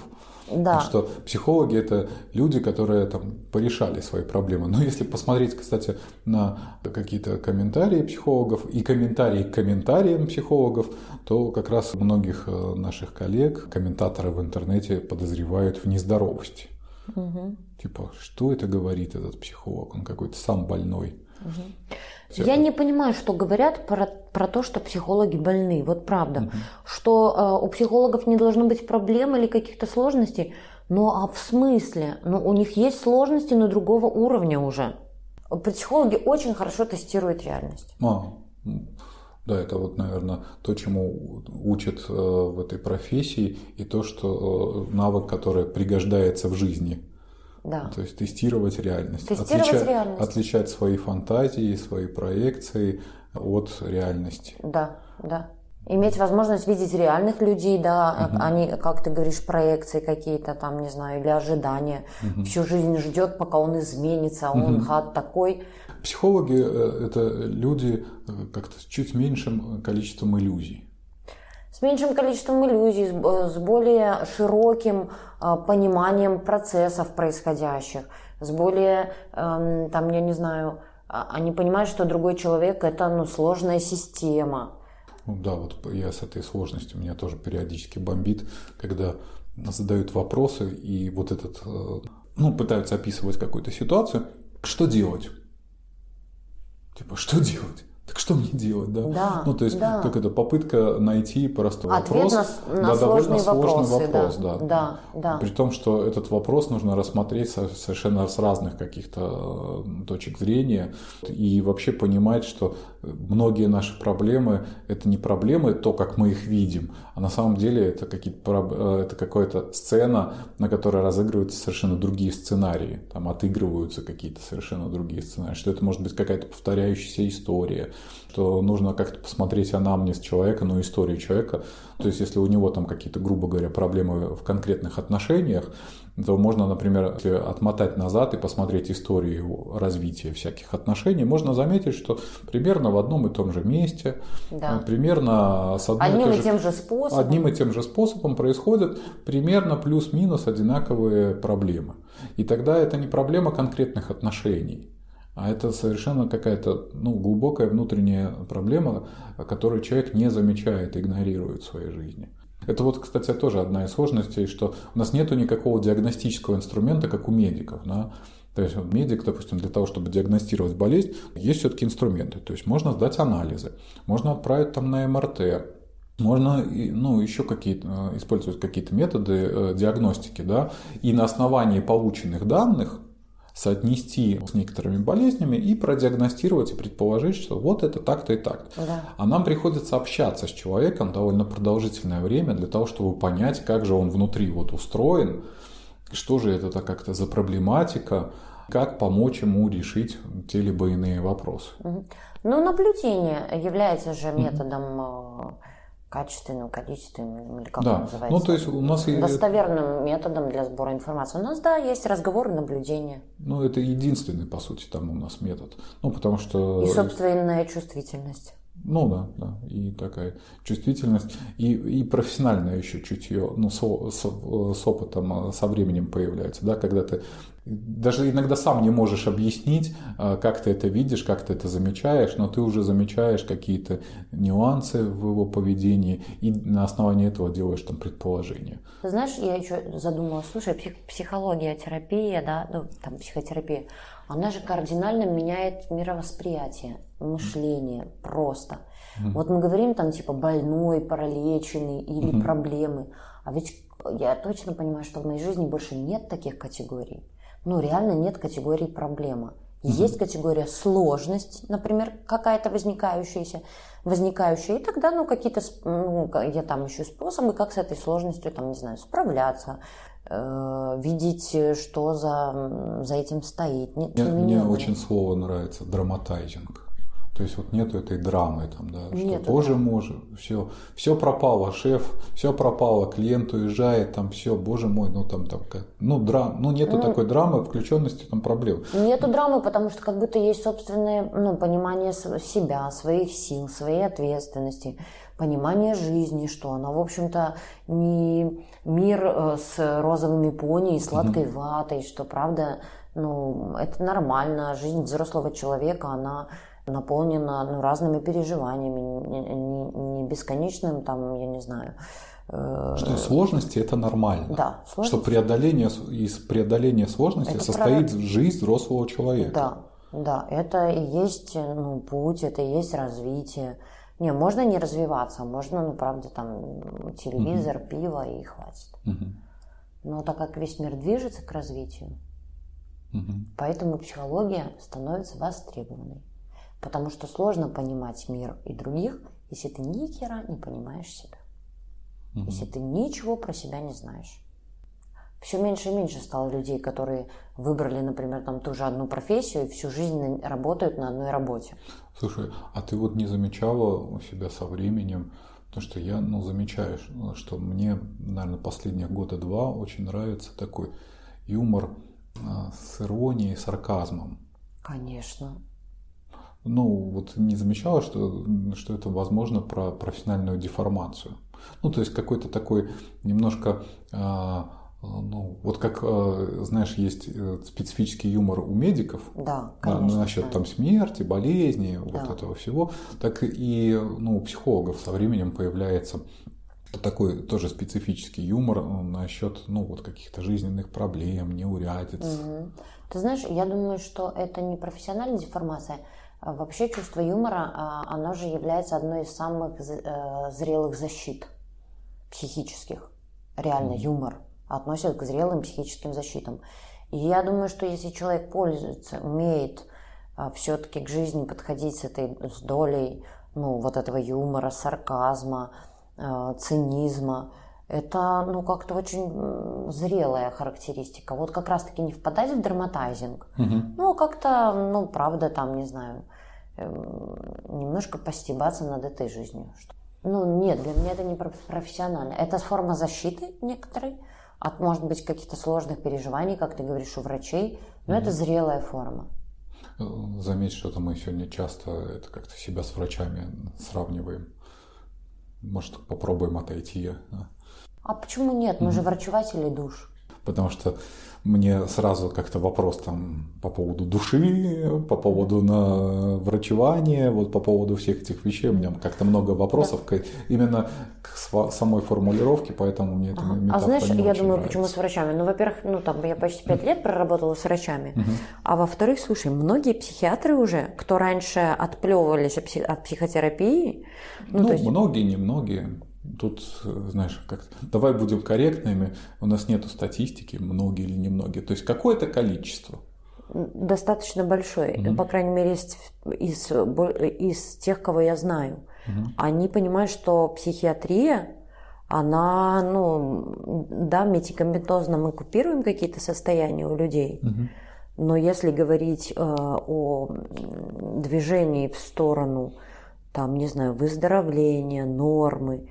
Да. Что психологи это люди, которые там порешали свои проблемы. Но если посмотреть, кстати, на какие-то комментарии психологов и комментарии к комментариям психологов, то как раз многих э, наших коллег, комментаторы в интернете подозревают в нездоровости. Угу. Типа, что это говорит этот психолог? Он какой-то сам больной. Угу. Я не понимаю, что говорят про, про то, что психологи больны. Вот правда. Угу. Что э, у психологов не должно быть проблем или каких-то сложностей. Ну а в смысле? Ну у них есть сложности, но другого уровня уже. Психологи очень хорошо тестируют реальность. А, да, это вот, наверное, то, чему учат э, в этой профессии, и то, что э, навык, который пригождается в жизни. Да. То есть тестировать реальность. Тестировать отличать, реальность. Отличать свои фантазии, свои проекции от реальности. Да, да. Иметь возможность видеть реальных людей, да, угу. они, как ты говоришь, проекции какие-то там, не знаю, или ожидания. Угу. Всю жизнь ждет, пока он изменится, а он угу. хат такой. Психологи э, – это люди э, как-то с чуть меньшим количеством иллюзий с меньшим количеством иллюзий, с более широким а, пониманием процессов происходящих, с более, эм, там, я не знаю, а, они понимают, что другой человек – это ну, сложная система. Ну, да, вот я с этой сложностью, меня тоже периодически бомбит, когда задают вопросы и вот этот, э, ну, пытаются описывать какую-то ситуацию, что делать? Типа, что делать? Так что мне делать, да? Да. Ну, то есть, да. как это, попытка найти простой Ответ вопрос. на, на да, довольно сложный вопрос, да. да. Да, да. При том, что этот вопрос нужно рассмотреть совершенно с разных каких-то точек зрения и вообще понимать, что многие наши проблемы – это не проблемы, то, как мы их видим, а на самом деле это, какие-то, это какая-то сцена, на которой разыгрываются совершенно другие сценарии, там отыгрываются какие-то совершенно другие сценарии, что это может быть какая-то повторяющаяся история, что нужно как-то посмотреть анамнез человека, ну, историю человека. То есть, если у него там какие-то, грубо говоря, проблемы в конкретных отношениях, то можно, например, отмотать назад и посмотреть историю развития всяких отношений, можно заметить, что примерно в одном и том же месте, да. Э, примерно с одной одним и, и тем же способом. Одним и тем же способом происходят примерно плюс-минус одинаковые проблемы. И тогда это не проблема конкретных отношений, а это совершенно какая-то ну, глубокая внутренняя проблема, которую человек не замечает, игнорирует в своей жизни. Это вот, кстати, тоже одна из сложностей, что у нас нет никакого диагностического инструмента, как у медиков. Да? То есть вот медик, допустим, для того, чтобы диагностировать болезнь, есть все-таки инструменты. То есть можно сдать анализы, можно отправить там на МРТ, можно ну, еще какие-то, э, использовать какие-то методы э, диагностики. Да? И на основании полученных данных соотнести с некоторыми болезнями и продиагностировать и предположить, что вот это так-то и так. Да. А нам приходится общаться с человеком довольно продолжительное время для того, чтобы понять, как же он внутри вот устроен, что же это как-то за проблематика, как помочь ему решить те либо иные вопросы. Ну, наблюдение является же методом mm качественным, количественным, или как да. он называется? Ну, то есть у нас... Достоверным методом для сбора информации. У нас, да, есть разговор и наблюдение. Ну, это единственный, по сути, там у нас метод. Ну, потому что... И собственная чувствительность. Ну да, да, и такая чувствительность, и, и профессиональное еще чутье, ну, со, со, с опытом, со временем появляется, да, когда ты даже иногда сам не можешь объяснить, а, как ты это видишь, как ты это замечаешь, но ты уже замечаешь какие-то нюансы в его поведении и на основании этого делаешь там предположения. Ты знаешь, я еще задумалась, слушай, псих, психология, терапия, да, ну, там психотерапия, она же кардинально меняет мировосприятие, мышление просто. Mm-hmm. Вот мы говорим там типа больной, паралеченный или mm-hmm. проблемы, а ведь я точно понимаю, что в моей жизни больше нет таких категорий ну, реально нет категории проблема. Есть категория сложность, например, какая-то возникающаяся, возникающая, и тогда, ну, какие-то, ну, я там ищу способы, как с этой сложностью, там, не знаю, справляться, э, видеть, что за, за этим стоит. Нет, мне мне очень слово нравится, драматайзинг. То есть вот нету этой драмы там, да, Нет, что боже мой, все, все пропало, шеф, все пропало, клиент уезжает, там все, боже мой, ну там, там ну драм, ну нету ну, такой драмы, включенности там проблем. Нету драмы, потому что как будто есть собственное, ну, понимание себя, своих сил, своей ответственности, понимание жизни, что она, в общем-то, не мир э, с розовыми пони и сладкой угу. ватой, что правда, ну, это нормально, жизнь взрослого человека, она наполнена ну, разными переживаниями, не, не, не бесконечным, там, я не знаю, э, что сложности это нормально. Да, сложности. Что преодоление из преодоления сложности это состоит про... жизнь взрослого человека. Да, да, это и есть ну, путь, это и есть развитие. Не, можно не развиваться, можно, ну, правда, там телевизор, угу. пиво и хватит. Угу. Но так как весь мир движется к развитию, угу. поэтому психология становится востребованной. Потому что сложно понимать мир и других, если ты ни хера не понимаешь себя. Угу. Если ты ничего про себя не знаешь. Все меньше и меньше стало людей, которые выбрали, например, там ту же одну профессию и всю жизнь работают на одной работе. Слушай, а ты вот не замечала у себя со временем, потому что я, ну, замечаю, что мне, наверное, последние года два очень нравится такой юмор а, с иронией, сарказмом. Конечно. Ну, вот не замечала, что, что это возможно про профессиональную деформацию. Ну, то есть какой-то такой немножко, э, ну, вот как, э, знаешь, есть э, специфический юмор у медиков. Да, конечно. насчет да. там смерти, болезни, да. вот этого всего. Так и ну, у психологов со временем появляется такой тоже специфический юмор насчет ну, вот каких-то жизненных проблем, неурядиц. Угу. Ты знаешь, я думаю, что это не профессиональная деформация, вообще чувство юмора, а, оно же является одной из самых э, зрелых защит психических. Реально, юмор относят к зрелым психическим защитам. И я думаю, что если человек пользуется, умеет а, все-таки к жизни подходить с этой с долей ну, вот этого юмора, сарказма, цинизма. Это, ну, как-то очень зрелая характеристика. Вот как раз-таки не впадать в драматайзинг, угу. ну, как-то, ну, правда, там, не знаю, немножко постебаться над этой жизнью. Ну, нет, для меня это не профессионально. Это форма защиты некоторой от, может быть, каких-то сложных переживаний, как ты говоришь, у врачей, но угу. это зрелая форма. Э, заметь, что-то мы сегодня часто это как-то себя с врачами сравниваем. Может, попробуем отойти. А почему нет? Мы mm-hmm. же врачеватели душ. Потому что мне сразу как-то вопрос там по поводу души, по поводу на врачевания, вот по поводу всех этих вещей. У меня как-то много вопросов к, именно к самой формулировке, поэтому мне это ага. А знаешь, я думаю, нравится. почему с врачами? Ну, во-первых, ну там я почти пять лет проработала с врачами, угу. а во-вторых, слушай, многие психиатры уже, кто раньше отплевывались от психотерапии, ну, ну есть... многие, не многие. Тут, знаешь, как давай будем корректными, у нас нету статистики, многие или немногие, то есть какое-то количество. Достаточно большое, угу. по крайней мере, из, из, из тех, кого я знаю. Угу. Они понимают, что психиатрия, она, ну, да, медикаментозно мы купируем какие-то состояния у людей, угу. но если говорить э, о движении в сторону, там, не знаю, выздоровления, нормы,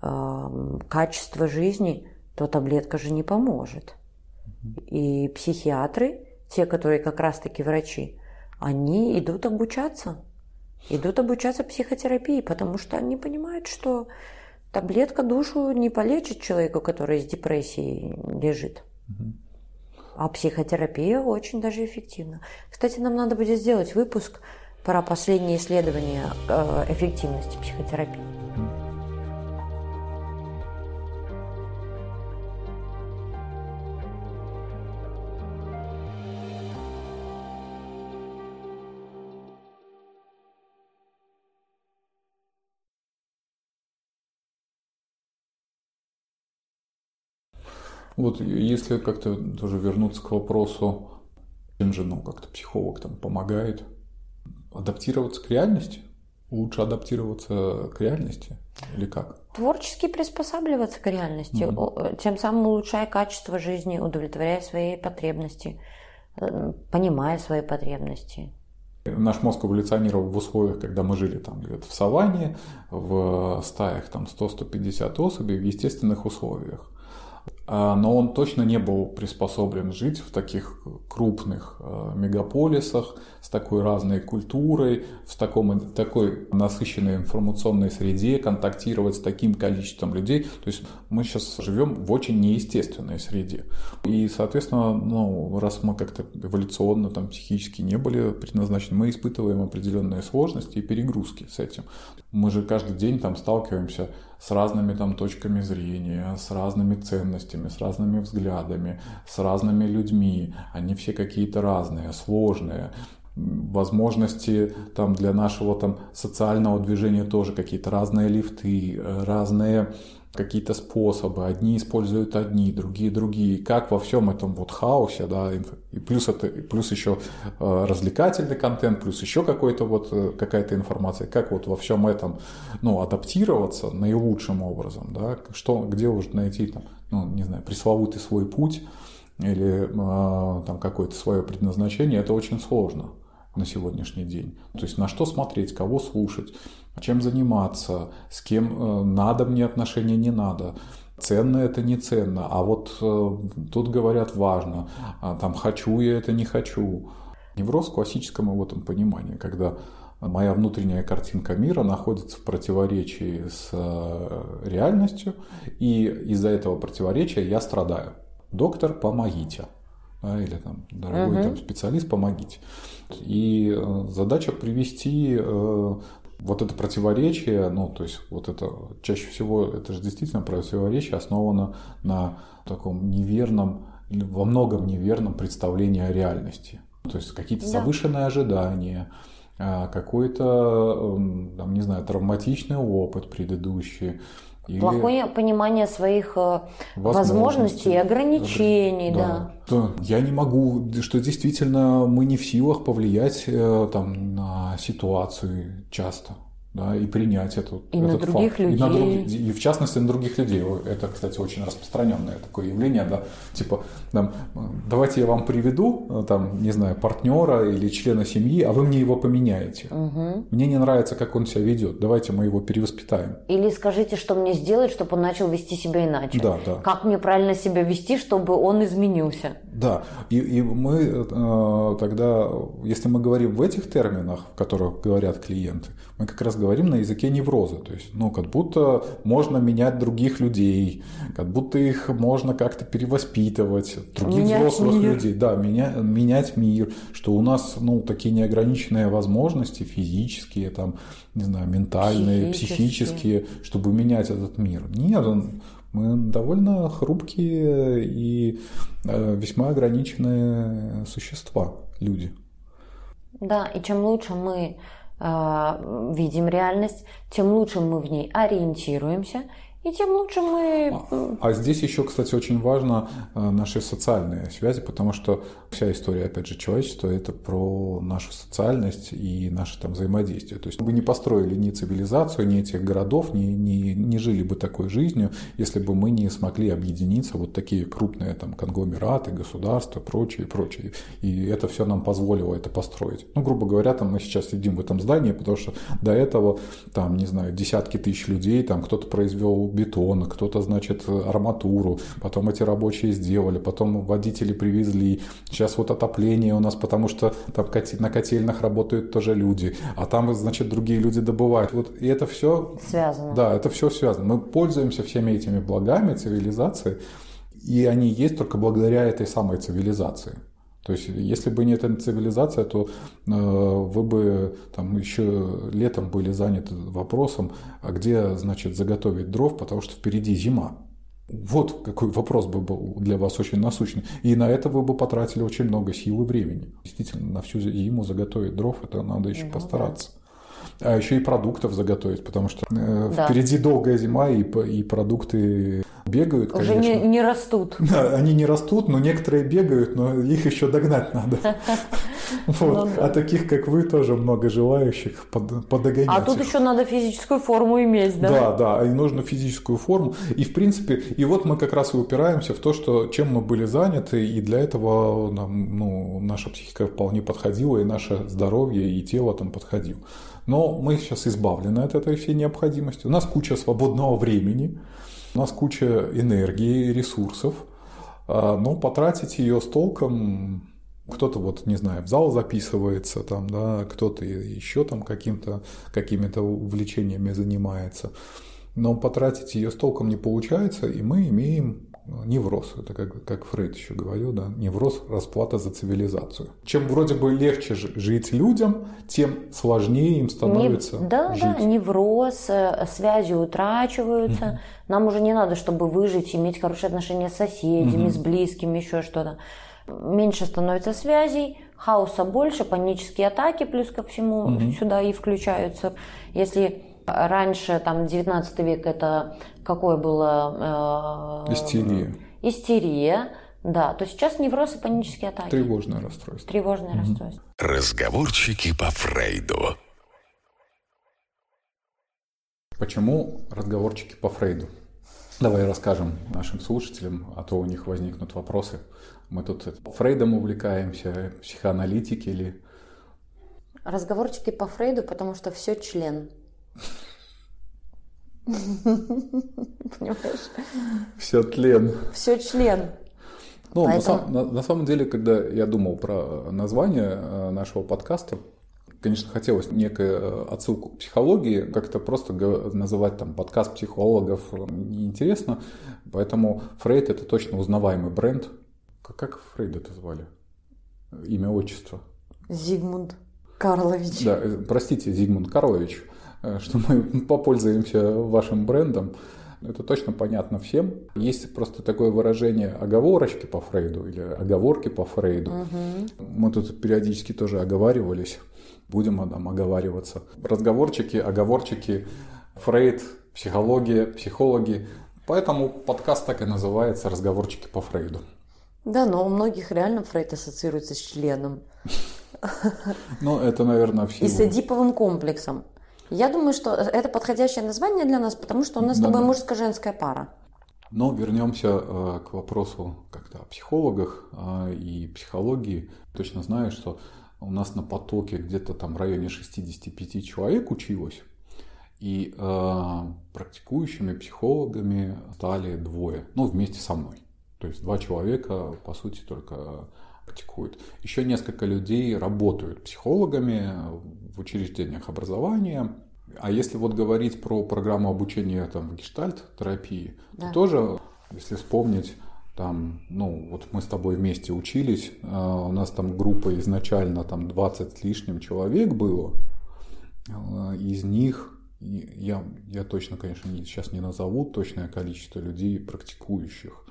качество жизни, то таблетка же не поможет. И психиатры, те, которые как раз-таки врачи, они идут обучаться. Идут обучаться психотерапии, потому что они понимают, что таблетка душу не полечит человеку, который с депрессией лежит. А психотерапия очень даже эффективна. Кстати, нам надо будет сделать выпуск про последние исследования э, эффективности психотерапии. Вот если как-то тоже вернуться к вопросу, чем же, ну, как-то психолог там помогает адаптироваться к реальности? Лучше адаптироваться к реальности или как? Творчески приспосабливаться к реальности, mm тем самым улучшая качество жизни, удовлетворяя свои потребности, э, понимая свои потребности. Наш мозг эволюционировал в условиях, когда мы жили там где-то в саванне, в стаях там 100-150 особей в естественных условиях. А, но он точно не был приспособлен жить в таких крупных а, мегаполисах с такой разной культурой, в таком, такой насыщенной информационной среде, контактировать с таким количеством людей. То есть мы сейчас живем в очень неестественной среде. И, соответственно, ну, раз мы как-то эволюционно, там, психически не были предназначены, мы испытываем определенные сложности и перегрузки с этим. Мы же каждый день там сталкиваемся с разными там точками зрения, с разными ценностями, с разными взглядами, с разными людьми. Они все какие-то разные, сложные возможности там для нашего там социального движения тоже какие-то разные лифты, э, разные какие-то способы. Одни используют одни, другие другие. Как во всем этом вот хаосе, да, и плюс это, и плюс еще э, развлекательный контент, плюс еще какой-то вот э, какая-то информация. Как вот во всем этом, ну, адаптироваться наилучшим образом, да, что, где уже найти там, ну, не знаю, пресловутый свой путь или э, там какое-то свое предназначение, это очень сложно на сегодняшний день. То есть на что смотреть, кого слушать, чем заниматься, с кем э, надо мне отношения, не надо. Ценно это не ценно, а вот э, тут говорят важно, а там хочу я это не хочу. Невроз в классическом в этом понимании, когда моя внутренняя картинка мира находится в противоречии с э, реальностью, и из-за этого противоречия я страдаю. Доктор, помогите. Или там, дорогой угу. там, специалист, помогите. И задача привести вот это противоречие, ну, то есть вот это чаще всего, это же действительно противоречие основано на таком неверном, во многом неверном представлении о реальности. То есть какие-то да. завышенные ожидания, а, какой-то, эм, не знаю, травматичный опыт предыдущий, Или... Плохое понимание своих э, возможностей, возможностей и ограничений, да. да. Я не могу, что действительно мы не в силах повлиять э, там, на ситуацию часто да, и принять эту, и этот на других факт. Людей. И, на друг, и в частности на других людей. Это, кстати, очень распространенное такое явление, да, типа, там, давайте я вам приведу, там, не знаю, партнера или члена семьи, а вы мне его поменяете. Угу. Мне не нравится, как он себя ведет, давайте мы его перевоспитаем. Или скажите, что мне сделать, чтобы он начал вести себя иначе. Да, да. Как мне правильно себя вести, чтобы он изменился. Да, и, и мы э, тогда, если мы говорим в этих терминах, в которых говорят клиенты, мы как раз говорим на языке невроза. То есть, ну, как будто можно менять других людей, как будто их можно как-то перевоспитывать, других менять взрослых мир. людей. Да, меня, менять мир, что у нас, ну, такие неограниченные возможности физические, там, не знаю, ментальные, психические, психические чтобы менять этот мир. Нет, он, мы довольно хрупкие и э, весьма ограниченные существа, люди. Да, и чем лучше мы видим реальность, тем лучше мы в ней ориентируемся, и тем лучше мы... А, а здесь еще, кстати, очень важно э, наши социальные связи, потому что вся история, опять же, человечества – это про нашу социальность и наше там взаимодействие. То есть мы бы не построили ни цивилизацию, ни этих городов, ни, ни, не жили бы такой жизнью, если бы мы не смогли объединиться вот такие крупные там конгломераты, государства, прочее, прочее. И это все нам позволило это построить. Ну, грубо говоря, там мы сейчас сидим в этом здании, потому что до этого, там, не знаю, десятки тысяч людей, там кто-то произвел бетон, кто-то, значит, арматуру, потом эти рабочие сделали, потом водители привезли, сейчас вот отопление у нас, потому что там на котельных работают тоже люди, а там, значит, другие люди добывают. Вот и это все связано. Да, это все связано. Мы пользуемся всеми этими благами цивилизации, и они есть только благодаря этой самой цивилизации. То есть, если бы не эта цивилизация, то э, вы бы там еще летом были заняты вопросом, а где, значит, заготовить дров, потому что впереди зима. Вот какой вопрос бы был для вас очень насущный. И на это вы бы потратили очень много сил и времени. Действительно, на всю зиму заготовить дров, это надо еще ну, постараться. Да. А еще и продуктов заготовить, потому что э, да. впереди долгая зима, и, и продукты бегают, Уже конечно. не, не растут. Да, они не растут, но некоторые бегают, но их еще догнать надо. Вот. Ну. А таких, как вы, тоже много желающих под, подогонять. А тут еще надо физическую форму иметь, да? Да, да, и нужно физическую форму. И в принципе, и вот мы как раз и упираемся в то, что чем мы были заняты, и для этого нам, ну, наша психика вполне подходила, и наше здоровье, и тело там подходило. Но мы сейчас избавлены от этой всей необходимости. У нас куча свободного времени. У нас куча энергии, ресурсов, а, но потратить ее с толком кто-то вот, не знаю, в зал записывается, там, да, кто-то еще там каким-то, какими-то увлечениями занимается. Но потратить ее с толком не получается, и мы имеем невроз, это как, как Фрейд еще говорил, да, невроз – расплата за цивилизацию. Чем вроде бы легче жить людям, тем сложнее им становится Не, да, жить. Да, невроз, э, связи утрачиваются. Угу. Нам уже не надо, чтобы выжить, иметь хорошие отношения с соседями, угу. с близкими, еще что-то. Меньше становится связей, хаоса больше, панические атаки плюс ко всему угу. сюда и включаются. Если раньше, там, 19 век это какое было... Э, истерия. Истерия, да. То сейчас невроз и панические атаки. Тревожное расстройство. Тревожное угу. расстройство. Разговорчики по Фрейду. Почему разговорчики по Фрейду? Давай расскажем нашим слушателям, а то у них возникнут вопросы. Мы тут Фрейдом увлекаемся, психоаналитики или... Разговорчики по Фрейду, потому что все член. Понимаешь? Все тлен. Все член. Ну, Поэтому... на, на, на самом деле, когда я думал про название э, нашего подкаста, конечно, хотелось некую э, отсылку к психологии, как-то просто называть там подкаст психологов э, неинтересно, поэтому Фрейд это точно узнаваемый бренд. Как, как Фрейда это звали? Имя, отчество? Зигмунд Карлович. Да, простите, Зигмунд Карлович. Э, что мы попользуемся вашим брендом. Это точно понятно всем. Есть просто такое выражение оговорочки по Фрейду или оговорки по Фрейду. Угу. Мы тут периодически тоже оговаривались. Будем там оговариваться. Разговорчики, оговорчики. Фрейд психология, психологи. Поэтому подкаст так и называется «Разговорчики по Фрейду». Да, но у многих реально Фрейд ассоциируется с членом. Ну, это, наверное, все. И с эдиповым комплексом. Я думаю, что это подходящее название для нас, потому что у нас с тобой мужско-женская пара. Но вернемся э, к вопросу как-то о психологах э, и психологии. Точно знаю, что у нас на потоке где-то там в районе 65 человек училось. И э, практикующими психологами стали двое, ну, вместе со мной. То есть два человека, по сути, только практикуют. Еще несколько людей работают психологами в учреждениях образования. А если вот говорить про программу обучения там, гештальт-терапии, да. то тоже, если вспомнить, там, ну, вот мы с тобой вместе учились, а, у нас там группа изначально там 20 с лишним человек было, а, из них я, я точно, конечно, сейчас не назову точное количество людей, практикующих,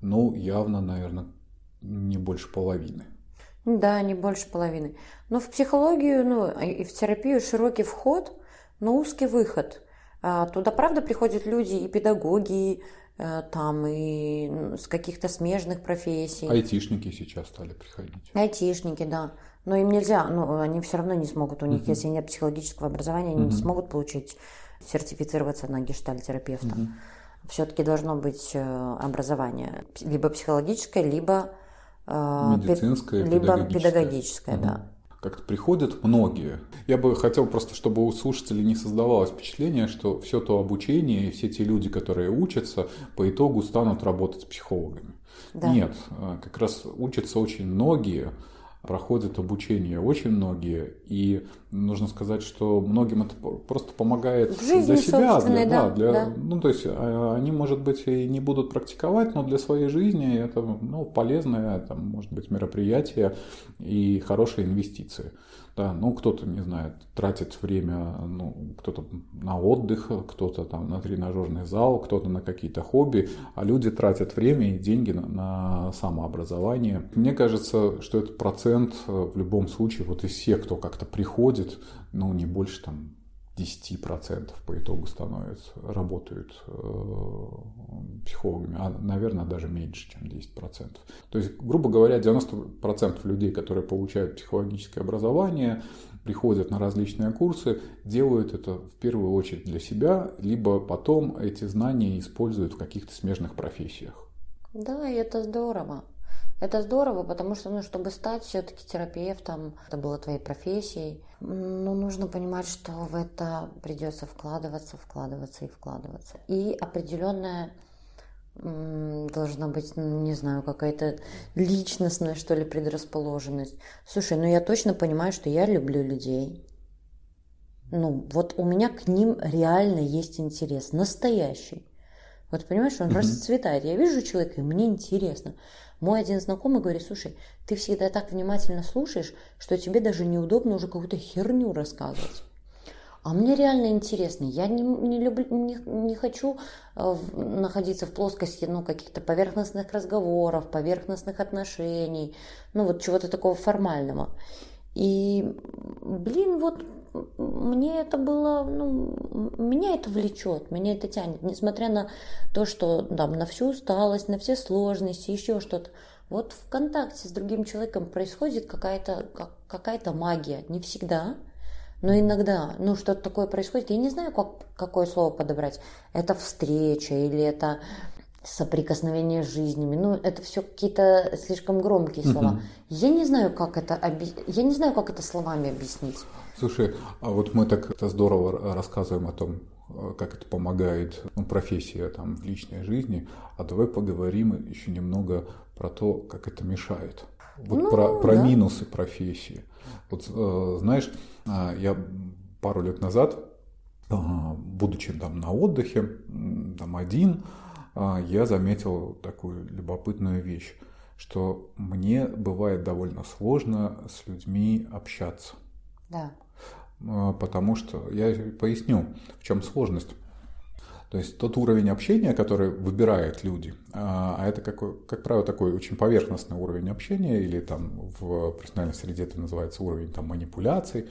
но явно, наверное, не больше половины. Да, не больше половины. Но в психологию, ну, и в терапию широкий вход, но узкий выход. А, туда, правда, приходят люди и педагоги, э, там и с каких-то смежных профессий. Айтишники сейчас стали приходить. Айтишники, да. Но им нельзя, ну, они все равно не смогут, у них, uh-huh. если нет психологического образования, они uh-huh. не смогут получить, сертифицироваться на гештальтерапевта. Uh-huh. Все-таки должно быть э, образование, либо психологическое, либо э, медицинское, либо педагогическое, педагогическое uh-huh. да как-то приходят многие. Я бы хотел просто, чтобы у слушателей не создавалось впечатление, что все то обучение и все те люди, которые учатся, по итогу станут работать психологами. Да. Нет, э, как раз учатся очень многие, проходят обучение очень многие, и нужно сказать, что многим это просто помогает жизни для себя, для, да, для, да. ну то есть а, они, может быть, и не будут практиковать, но для своей жизни это ну, полезное, там, может быть, мероприятие и хорошие инвестиции. Да, ну кто-то, не знаю, тратит время, ну, кто-то на отдых, кто-то там на тренажерный зал, кто-то на какие-то хобби, а люди тратят время и деньги на, на самообразование. Мне кажется, что этот процент э, в любом случае, вот из всех, кто как-то приходит, ну, не больше там 10% по итогу становятся, работают э, психологами, а, наверное, даже меньше, чем 10%. То есть, грубо говоря, 90% людей, которые получают психологическое образование, приходят на различные курсы, делают это в первую очередь для себя, либо потом эти знания используют в каких-то смежных профессиях. Да, и это здорово. Это здорово, потому что, ну, чтобы стать все-таки терапевтом, это было твоей профессией, ну, нужно понимать, что в это придется вкладываться, вкладываться и вкладываться. И определенная должна быть, ну, не знаю, какая-то личностная, что ли, предрасположенность. Слушай, ну я точно понимаю, что я люблю людей. Ну, вот у меня к ним реально есть интерес, настоящий. Вот понимаешь, он mm-hmm. расцветает. Я вижу человека, и мне интересно. Мой один знакомый говорит, слушай, ты всегда так внимательно слушаешь, что тебе даже неудобно уже какую-то херню рассказывать. А мне реально интересно. Я не, не, люблю, не, не хочу э, находиться в плоскости ну, каких-то поверхностных разговоров, поверхностных отношений, ну вот чего-то такого формального. И, блин, вот мне это было, ну, меня это влечет, меня это тянет, несмотря на то, что там на всю усталость, на все сложности, еще что-то. Вот в контакте с другим человеком происходит какая-то какая магия, не всегда, но иногда, ну, что-то такое происходит. Я не знаю, как, какое слово подобрать. Это встреча или это соприкосновение с жизнями. Ну, это все какие-то слишком громкие слова. Угу. Я не знаю, как это оби... я не знаю, как это словами объяснить. Слушай, а вот мы так это здорово рассказываем о том, как это помогает ну, профессия там, в личной жизни, а давай поговорим еще немного про то, как это мешает. Вот ну, про, про да. минусы профессии. Вот э, знаешь, э, я пару лет назад, э, будучи там на отдыхе, там один, я заметил такую любопытную вещь, что мне бывает довольно сложно с людьми общаться. Да. Потому что, я поясню, в чем сложность. То есть тот уровень общения, который выбирают люди, а это, как, как правило, такой очень поверхностный уровень общения, или там в профессиональной среде это называется уровень там, манипуляций.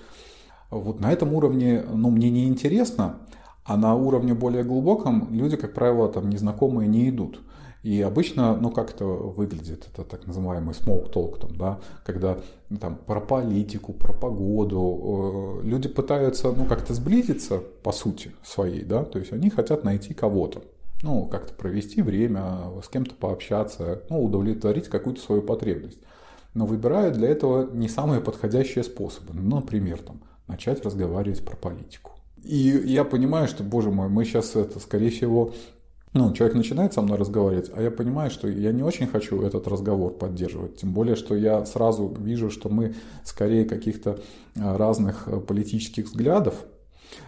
Вот на этом уровне ну, мне не интересно, А на уровне более глубоком люди, как правило, там незнакомые не идут. И обычно, ну, как это выглядит, это так называемый smoke talk, там, да, когда ну, там, про политику, про погоду, э, люди пытаются, ну, как-то сблизиться, по сути, своей, да, то есть они хотят найти кого-то, ну, как-то провести время, с кем-то пообщаться, ну, удовлетворить какую-то свою потребность. Но выбирают для этого не самые подходящие способы. Ну, например, там, начать разговаривать про политику. И я понимаю, что, боже мой, мы сейчас это, скорее всего, ну, человек начинает со мной разговаривать, а я понимаю, что я не очень хочу этот разговор поддерживать. Тем более, что я сразу вижу, что мы скорее каких-то а, разных э, политических взглядов.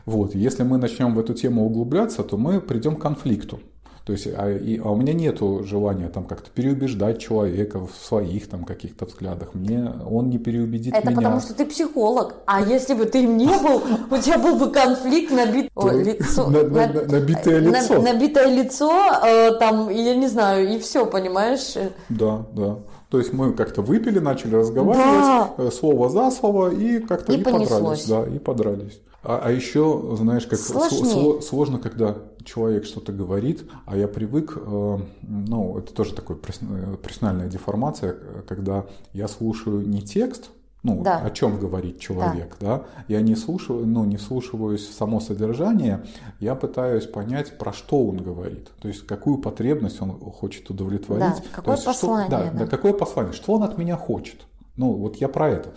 Вот. Если мы начнем в эту тему углубляться, то мы придем к конфликту. То есть, а, и, а у меня нет желания там как-то переубеждать человека в своих там каких-то взглядах. Мне он не переубедит Это меня. потому что ты психолог. А если бы ты им не был, у тебя был бы конфликт набит... лицо, набитое лицо. Набитое лицо, э, там, я не знаю, и все, понимаешь? Да, да. То есть мы как-то выпили, начали разговаривать, да. Э, слово за слово, и как-то и, и подрались. Да, и подрались. А, а еще, знаешь, как Сложнее. сложно, когда человек что-то говорит, а я привык, э, ну, это тоже такая профессиональная деформация, когда я слушаю не текст, ну, да. о чем говорит человек, да. да, я не слушаю, ну, не вслушиваюсь в само содержание, я пытаюсь понять, про что он говорит, то есть какую потребность он хочет удовлетворить. Да, какое есть, послание. Что, да, да. да, какое послание, что он от меня хочет. Ну, вот я про это.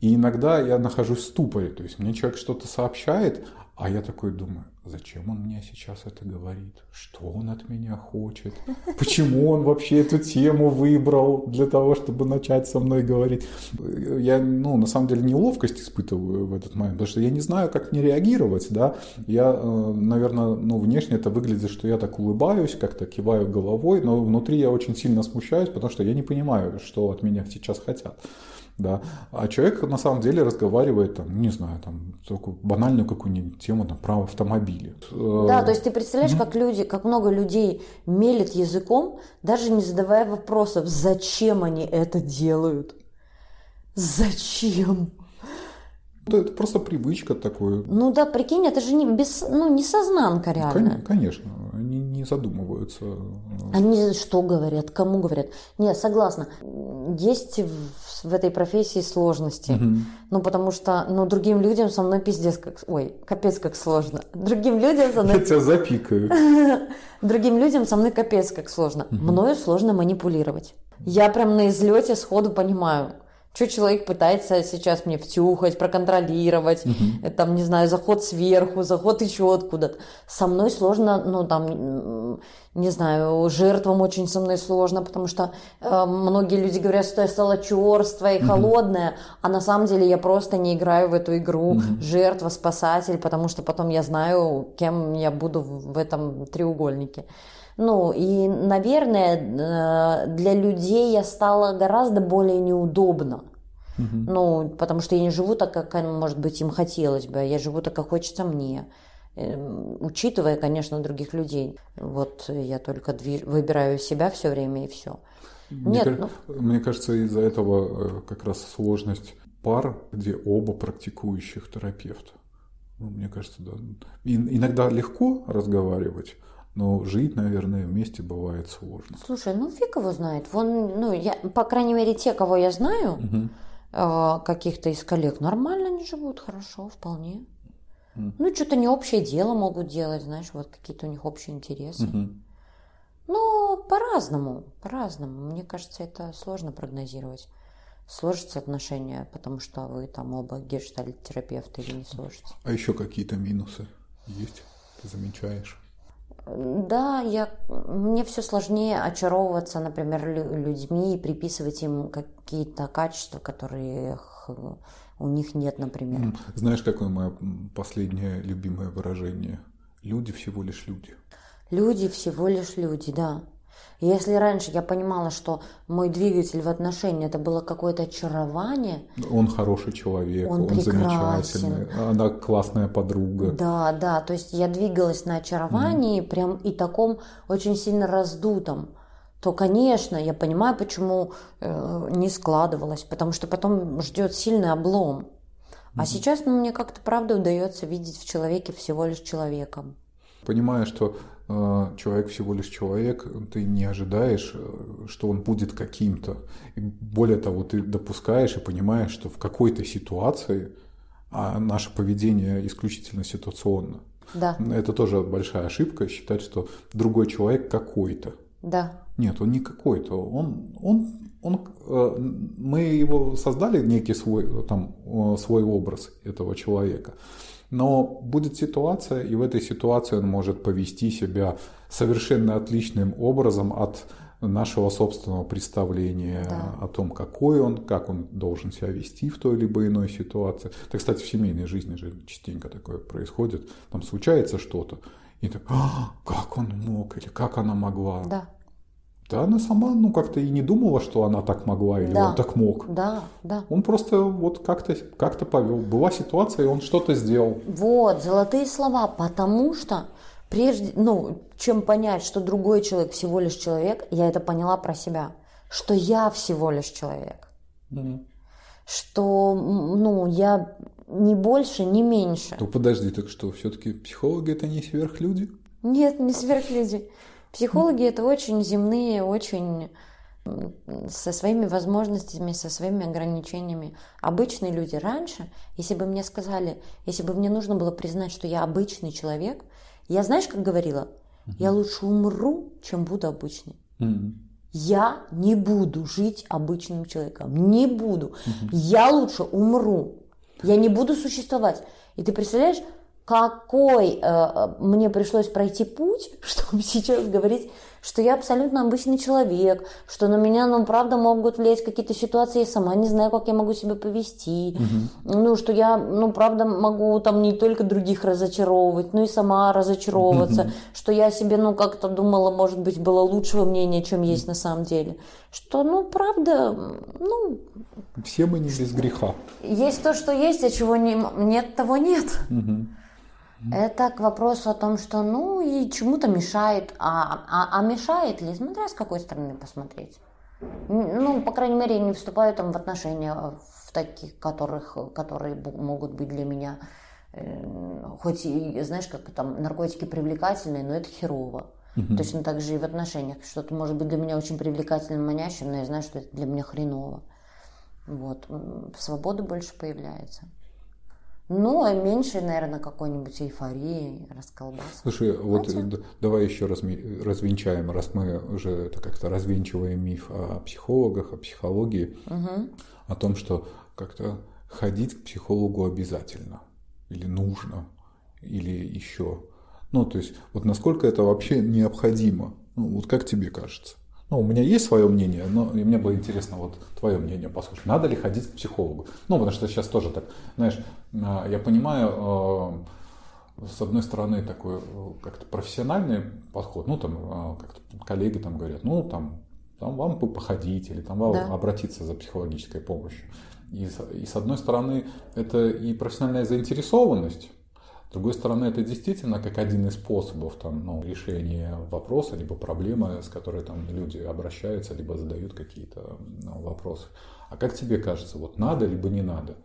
И иногда я нахожусь в ступоре, то есть мне человек что-то сообщает, а я такой думаю, зачем он мне сейчас это говорит? Что он от меня хочет? Почему он вообще эту тему выбрал для того, чтобы начать со мной говорить? Я, ну, на самом деле, неловкость испытываю в этот момент, потому что я не знаю, как мне реагировать, да. Я, э, наверное, ну, внешне это выглядит, что я так улыбаюсь, как-то киваю головой, но внутри я очень сильно смущаюсь, потому что я не понимаю, что от меня сейчас хотят да, а человек на самом деле разговаривает, там, не знаю, там, такую банальную какую-нибудь тему там, про автомобили. Да, то есть ты представляешь, mm-hmm. как люди, как много людей мелят языком, даже не задавая вопросов, зачем они это делают? Зачем? Да, это просто привычка такое. Ну да, прикинь, это же не, без, ну, не сознанка реально. Конечно, они не задумываются. Они что говорят, кому говорят? Нет, согласна. Есть в, в этой профессии сложности. Угу. Ну, потому что, ну, другим людям со мной пиздец как... Ой, капец как сложно. Другим людям со мной... Я тебя запикаю. Другим людям со мной капец как сложно. Мною сложно манипулировать. Я прям на излете сходу понимаю, что человек пытается сейчас мне втюхать, проконтролировать, угу. там, не знаю, заход сверху, заход еще откуда-то. Со мной сложно, ну, там, не знаю, жертвам очень со мной сложно, потому что э, многие люди говорят, что я стала черствая и угу. холодная, а на самом деле я просто не играю в эту игру угу. жертва, спасатель, потому что потом я знаю, кем я буду в этом треугольнике. Ну, и, наверное, э, для людей я стала гораздо более неудобно. Угу. Ну, потому что я не живу так, как, может быть, им хотелось бы, я живу так, как хочется мне эм, учитывая, конечно, других людей. Вот я только движ... выбираю себя все время и все. Мне, Нет, ну... мне кажется, из-за этого э, как раз сложность пар, где оба практикующих терапевта. Ну, мне кажется, да. И, иногда легко разговаривать, но жить, наверное, вместе бывает сложно. Слушай, ну фиг его знает. Вон, ну, я, по крайней мере, те, кого я знаю, угу. э, каких-то из коллег, нормально они живут, хорошо, вполне. Угу. Ну, что-то не общее дело могут делать, знаешь, вот какие-то у них общие интересы. Угу. Ну, по-разному, по-разному. Мне кажется, это сложно прогнозировать. Сложатся отношения, потому что вы там оба гештальт-терапевты или не сложатся. А еще какие-то минусы есть? Ты замечаешь? Да, я, мне все сложнее очаровываться, например, людьми и приписывать им какие-то качества, которые у них нет, например. Знаешь, какое мое последнее любимое выражение? Люди всего лишь люди. Люди всего лишь люди, да. Если раньше я понимала, что мой двигатель в отношении это было какое-то очарование. Он хороший человек, он, он замечательный, она классная подруга. Да, да, то есть я двигалась на очаровании, mm. прям и таком очень сильно раздутом то, конечно, я понимаю, почему э, не складывалось, потому что потом ждет сильный облом. А сейчас ну, мне как-то правда удается видеть в человеке всего лишь человеком. Понимая, что человек всего лишь человек, ты не ожидаешь, э, что он будет каким-то. И более того, ты допускаешь и понимаешь, что в какой-то ситуации а наше поведение исключительно ситуационно. Да. Это тоже большая ошибка считать, что другой человек какой-то. Да. Нет, он не какой-то. Он, он, он, э, мы его создали некий свой, там, э, свой образ этого человека. Но будет ситуация, и в этой ситуации он может повести себя совершенно отличным образом от нашего собственного представления Да. о том, какой он, как он должен себя вести в той либо иной ситуации. Это, кстати, в семейной жизни же частенько такое происходит. Там случается что-то, и так, «А, как он мог, или как она могла. Да. Да она сама, ну, как-то и не думала, что она так могла, или Да. он так мог. Да, да. Он просто вот как-то как повел. Была ситуация, и он что-то сделал. Вот, золотые слова, потому что прежде, ну, чем понять, что другой человек всего лишь человек, я это поняла про себя, что я всего лишь человек, что, м, ну, я не больше, не меньше. Ну подожди, так что, все-таки психологи это не сверхлюди? Нет, не сверхлюди. Психологи это очень земные, очень со своими возможностями, со своими ограничениями. Обычные люди раньше, если бы мне сказали, если бы мне нужно было признать, что я обычный человек, я знаешь, как говорила? Я лучше умру, чем буду обычной. Мгм. Я не буду жить обычным человеком. Не буду. Я лучше умру. Я не буду существовать. И ты представляешь, какой э, э, мне пришлось пройти путь, чтобы сейчас говорить, что я абсолютно обычный человек, что на меня, ну, правда, могут влиять какие-то ситуации, я сама не знаю, как я могу себя повести. Ну, что я, ну, правда, могу там не только других разочаровывать, но и сама разочаровываться, что я себе, ну, как-то думала, может быть, было лучшего мнения, чем есть на самом деле. Что, ну, правда, ну, Все мы не без греха. есть то, что есть, а чего не, нет, того нет. Это к вопросу о том, что ну и чему-то мешает, а, а, а мешает ли, смотря с какой стороны посмотреть. Ну, по крайней мере, я не вступаю там в отношения в таких, которых, которые могут быть для меня, э, хоть знаешь, как там наркотики привлекательные, но это херово. Точно так же и в отношениях. Что-то может быть для меня очень привлекательным, манящим, но я знаю, что это для меня хреново. Вот. Свобода больше появляется. Ну, а меньше, наверное, какой-нибудь эйфории, расколбаса. Слушай, вот Хотя- д- давай еще раз развенчаем, раз мы уже это как-то развенчиваем миф о психологах, о психологии, о том, что как-то ходить к психологу обязательно, или нужно, или еще. Ну, то есть, вот насколько это вообще необходимо? Ну, вот как тебе кажется? Ну, у меня есть свое мнение, но мне было интересно вот твое мнение послушать. Надо ли ходить к психологу? Ну, потому что сейчас тоже так, знаешь, а, я понимаю, а, с одной стороны, такой э, как-то профессиональный подход, ну, там, а, как-то коллеги там говорят, ну, там, там вам походить или там вам Да. обратиться за психологической помощью. И, и с одной стороны, это и профессиональная заинтересованность, с другой стороны, это действительно как один из способов там, ну, решения вопроса, либо проблемы, с которой там, люди обращаются, либо задают какие-то ну, вопросы. А как тебе кажется, вот надо, либо не надо?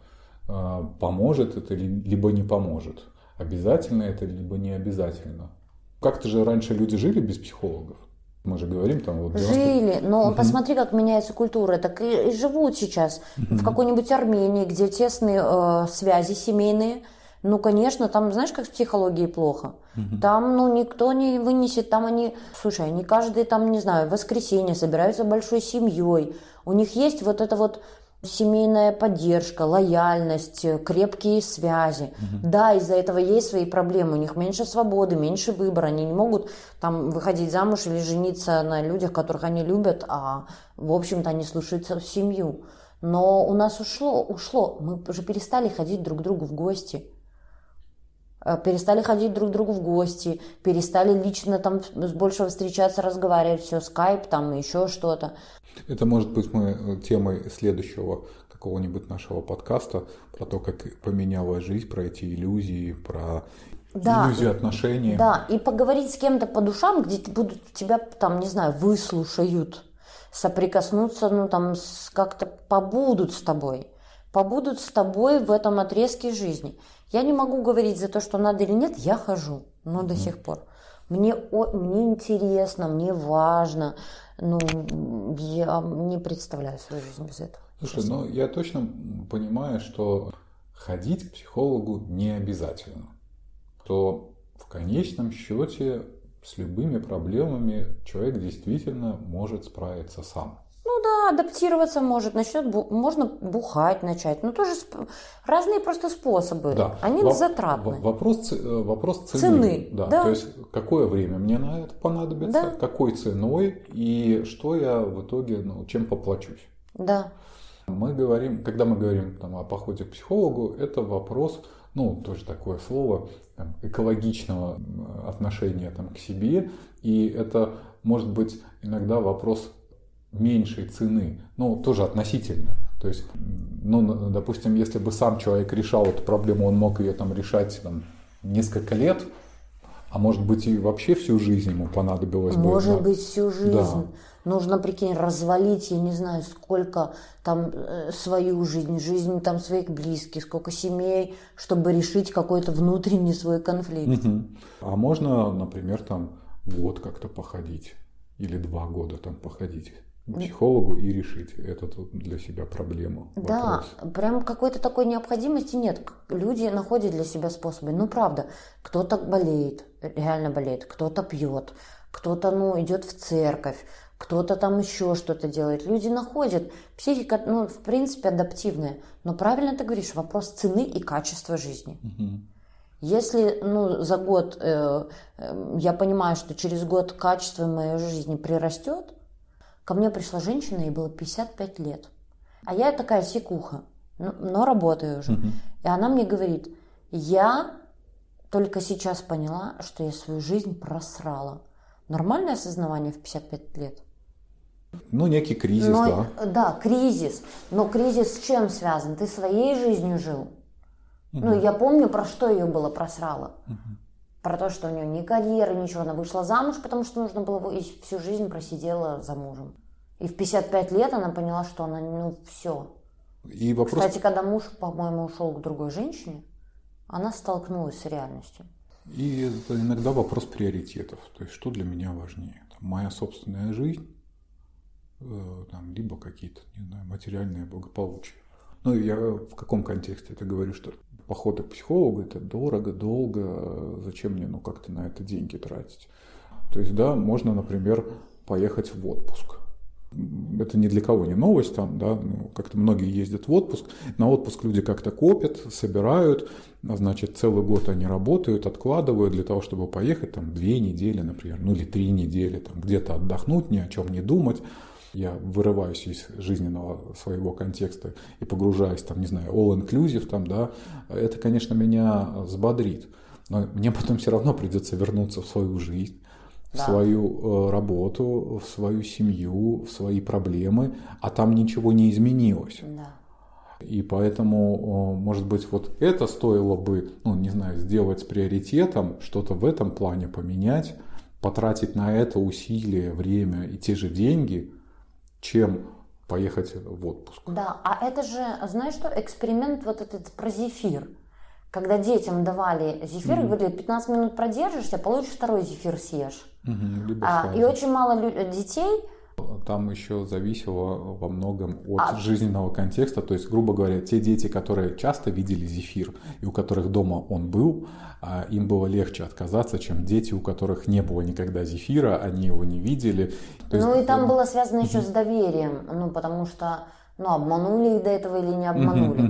А, Поможет это, ли- либо не поможет? Обязательно это, либо не обязательно? Как-то же раньше люди жили без психологов. Мы же говорим там вот 90 Жили, но посмотри, как меняется культура. Так и, и живут сейчас в какой-нибудь Армении, где тесные э, связи семейные. Ну, конечно, там, знаешь, как с психологией плохо. Там, ну, никто не вынесет, там они, слушай, они каждый, там, не знаю, в воскресенье собираются большой семьей. У них есть вот это вот семейная поддержка, лояльность, крепкие связи. Да, из-за этого есть свои проблемы. У них меньше свободы, меньше выбора. Они не могут там выходить замуж или жениться на людях, которых они любят, а в общем-то они слушаются в семью. Но у нас ушло, ушло. Мы уже перестали ходить друг к другу в гости. Э, Перестали ходить друг к другу в гости, перестали лично там с большего встречаться, разговаривать, все, скайп там, еще что-то. Это может быть мы э, темой следующего какого-нибудь нашего подкаста про то, как поменялась жизнь, про эти иллюзии, про Да. иллюзию отношений. Да, и поговорить с кем-то по душам, где будут тебя там, не знаю, выслушают, соприкоснуться, ну там как-то побудут с тобой. побудут с тобой в этом отрезке жизни. Я не могу говорить за то, что надо или нет, я хожу, но до сих пор. Мне, о, мне интересно, мне важно, ну, я не представляю свою жизнь без этого. Слушай, честно. ну я точно понимаю, что ходить к психологу не обязательно. То в конечном счете с любыми проблемами человек действительно может справиться сам. Ну да, адаптироваться может, начнет, можно бухать начать, ну тоже сп... разные просто способы, да. они Во- затратны. Вопрос, э, вопрос цены. цены. Да. да, то есть какое время мне на это понадобится, да. какой ценой и что я в итоге, ну, чем поплачусь. Да. Мы говорим, когда мы говорим там, о походе к психологу, это вопрос, ну, тоже такое слово, там, экологичного отношения там, к себе. И это может быть иногда вопрос меньшей цены, ну, тоже относительно. То есть, ну, допустим, если бы сам человек решал эту проблему, он мог ее там решать там, несколько лет, а может быть и вообще всю жизнь ему понадобилось бы. Может быть всю жизнь. Да. Нужно, прикинь, развалить, я не знаю, сколько там э, свою жизнь, жизнь там своих близких, сколько семей, чтобы решить какой-то внутренний свой конфликт. Угу. А можно, например, там год как-то походить или два года там походить к психологу и решить эту для себя проблему. Да, вопрос. прям какой-то такой необходимости нет. Люди находят для себя способы. Ну, правда, кто-то болеет, реально болеет, кто-то пьет, кто-то, ну, идет в церковь, кто-то там еще что-то делает. Люди находят. Психика, ну, в принципе, адаптивная. Но правильно ты говоришь, вопрос цены и качества жизни. Угу. Если ну, за год э, э, я понимаю, что через год качество моей жизни прирастет, ко мне пришла женщина, ей было 55 лет. А я такая секуха, но, но работаю уже. Угу. И она мне говорит, я только сейчас поняла, что я свою жизнь просрала. Нормальное осознавание в 55 лет? Ну, некий кризис, Но, да. Да, кризис. Но кризис с чем связан? Ты своей жизнью жил. Угу. Ну, я помню, про что ее было просрало. Угу. Про то, что у нее ни карьеры, ничего. Она вышла замуж, потому что нужно было... И всю жизнь просидела за мужем. И в 55 лет она поняла, что она, ну, все. И вопрос... Кстати, когда муж, по-моему, ушел к другой женщине, она столкнулась с реальностью. И это иногда вопрос приоритетов. То есть, что для меня важнее? Моя собственная жизнь Э, там, либо какие-то, не знаю, материальные благополучия. Ну, я в каком контексте это говорю, что походы к психологу это дорого, долго, зачем мне, ну, как-то на это деньги тратить. То есть, да, можно, например, поехать в отпуск. Это ни для кого не новость, там, да, ну, как-то многие ездят в отпуск. На отпуск люди как-то копят, собирают, значит, целый год они работают, откладывают для того, чтобы поехать там две недели, например, ну или три недели, там где-то отдохнуть, ни о чем не думать я вырываюсь из жизненного своего контекста и погружаюсь, там, не знаю, all-inclusive, там, да, это, конечно, меня взбодрит. Но мне потом все равно придется вернуться в свою жизнь, в да. свою э, работу, в свою семью, в свои проблемы, а там ничего не изменилось. Да. И поэтому, может быть, вот это стоило бы, ну, не знаю, сделать приоритетом, что-то в этом плане поменять, потратить на это усилия, время и те же деньги, чем поехать в отпуск. Да, а это же, знаешь что, эксперимент вот этот про зефир. Когда детям давали зефир, mm-hmm. говорили, 15 минут продержишься, получишь второй зефир съешь. Mm-hmm, а, и очень мало детей там еще зависело во многом от а... жизненного контекста. То есть, грубо говоря, те дети, которые часто видели зефир и у которых дома он был, а, им было легче отказаться, чем дети, у которых не было никогда зефира, они его не видели. То ну есть... и там было связано еще с доверием, ну потому что ну, обманули их до этого или не обманули.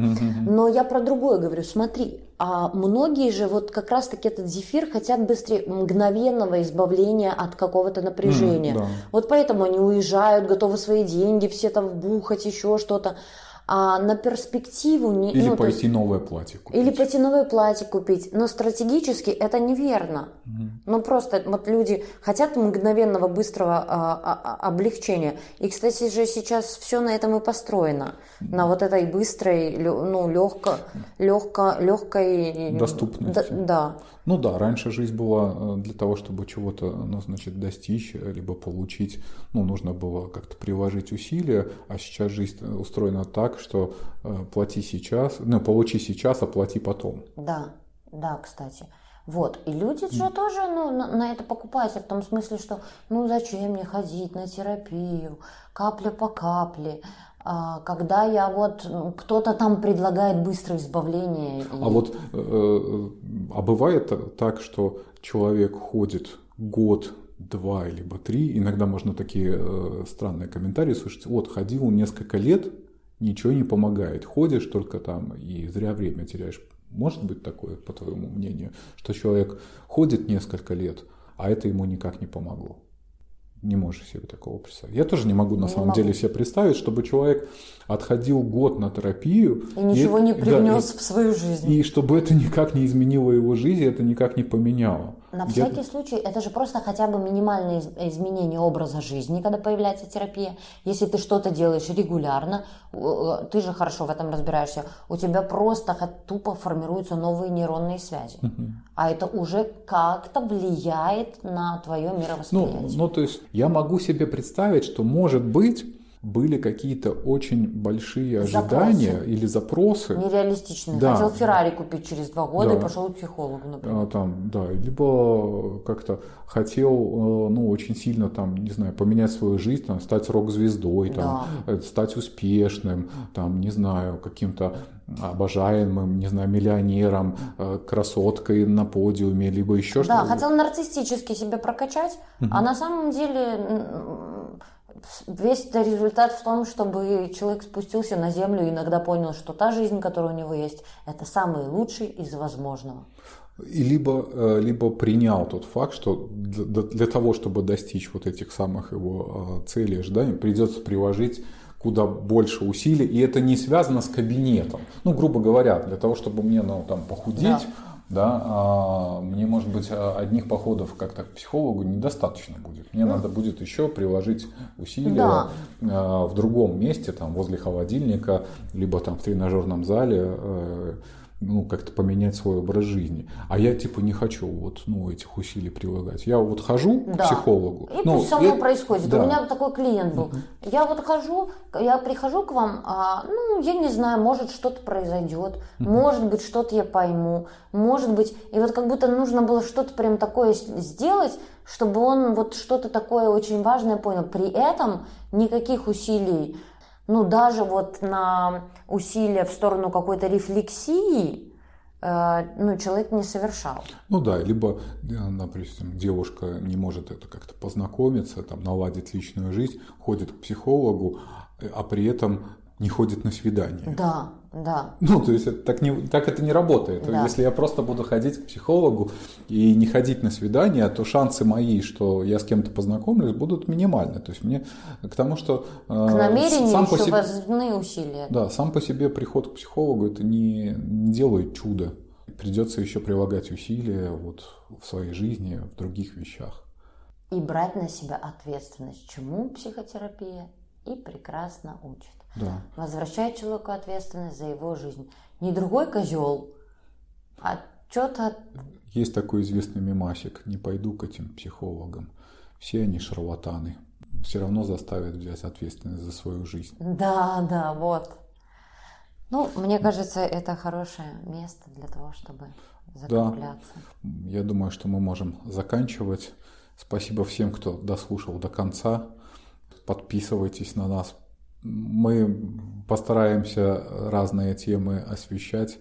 Но я про другое говорю. Смотри, а многие же вот как раз-таки этот зефир хотят быстрее мгновенного избавления от какого-то напряжения. Mm, да. Вот поэтому они уезжают, готовы свои деньги все там вбухать, еще что-то а на перспективу... Не, или ну, пойти есть, новое платье купить. Или пойти новое платье купить. Но стратегически это неверно. Угу. Ну просто вот люди хотят мгновенного быстрого а, а, а, облегчения. И, кстати же, сейчас все на этом и построено. На вот этой быстрой, ну, легко, легко, легкой... Доступности. Да, да. Ну да, раньше жизнь была э, для того, чтобы чего-то, ну, значит, достичь, либо получить, ну, нужно было как-то приложить усилия, а сейчас жизнь устроена так, что э, плати сейчас, ну, получи сейчас, оплати потом. Да, да, кстати. Вот, и люди же mm. тоже ну, на, на это покупаются, в том смысле, что ну зачем мне ходить на терапию, капля по капле, а, когда я вот кто-то там предлагает быстрое избавление. А вот, э, э, а бывает так, что человек ходит год, два либо три, иногда можно такие э, странные комментарии слышать, вот ходил несколько лет, ничего не помогает, ходишь только там и зря время теряешь. Может быть такое, по твоему мнению, что человек ходит несколько лет, а это ему никак не помогло? Не можешь себе такого представить. Я тоже не могу на не самом могу. деле себе представить, чтобы человек отходил год на терапию. И ничего и, не привнес да, в свою жизнь. И чтобы это никак не изменило его жизнь, это никак не поменяло. На всякий случай, это же просто хотя бы минимальное изменение образа жизни, когда появляется терапия. Если ты что-то делаешь регулярно, ты же хорошо в этом разбираешься, у тебя просто тупо формируются новые нейронные связи. Угу. А это уже как-то влияет на твое мировосприятие. Ну, ну, то есть я могу себе представить, что может быть были какие-то очень большие ожидания запросы. или запросы. Нереалистичные. Да. Хотел Феррари купить через два года да. и пошел к психологу, например. А, там, да, либо как-то хотел, э, ну, очень сильно там, не знаю, поменять свою жизнь, там, стать рок-звездой, там, да. Э, стать успешным, там, не знаю, каким-то обожаемым, не знаю, миллионером, э, красоткой на подиуме, либо еще что-то. Да, хотел нарциссически себя прокачать, угу. а на самом деле Весь это результат в том, чтобы человек спустился на землю и иногда понял, что та жизнь, которая у него есть, это самый лучший из возможного. И либо, э, либо принял тот факт, что для, для того, чтобы достичь вот этих самых его э, целей и ожиданий, придется приложить куда больше усилий, и это не связано с кабинетом. Ну, грубо говоря, для того, чтобы мне ну, там, похудеть, да да, а мне, может быть, одних походов как-то к психологу недостаточно будет. Мне да. надо будет еще приложить усилия да. А, в другом месте, там, возле холодильника, либо там в тренажерном зале, э, ну, как-то поменять свой образ жизни. А я, типа, не хочу вот, ну, этих усилий прилагать. Я вот хожу да. к психологу. И ну, пусть само я... происходит. Да. У меня такой клиент был. uh Я вот хожу, я прихожу к вам, а, ну, я не знаю, может, что-то произойдет, uh может быть, что-то я пойму, может быть, и вот как будто нужно было что-то прям такое сделать, чтобы он вот что-то такое очень важное понял. При этом никаких усилий ну, даже вот на усилия в сторону какой-то рефлексии, э, ну, человек не совершал. Ну да, либо, например, девушка не может это как-то познакомиться, там, наладить личную жизнь, ходит к психологу, а при этом не ходит на свидание. Да, да. Ну, то есть это, так, не, так это не работает. Да. Если я просто буду ходить к психологу и не ходить на свидание, то шансы мои, что я с кем-то познакомлюсь, будут минимальны. То есть мне к тому, что... Э, к намерению сам еще по себе, важны усилия. Да, сам по себе приход к психологу это не, не делает чудо. Придется еще прилагать усилия вот, в своей жизни, в других вещах. И брать на себя ответственность, чему психотерапия и прекрасно учит. Да. Возвращает человеку ответственность за его жизнь. Не другой козел, а что-то... Есть такой известный мемасик. Не пойду к этим психологам. Все они шарлатаны. Все равно заставят взять ответственность за свою жизнь. Да, да, вот. Ну, мне кажется, это хорошее место для того, чтобы закрепляться. Да. Я думаю, что мы можем заканчивать. Спасибо всем, кто дослушал до конца. Подписывайтесь на нас, мы постараемся разные темы освещать,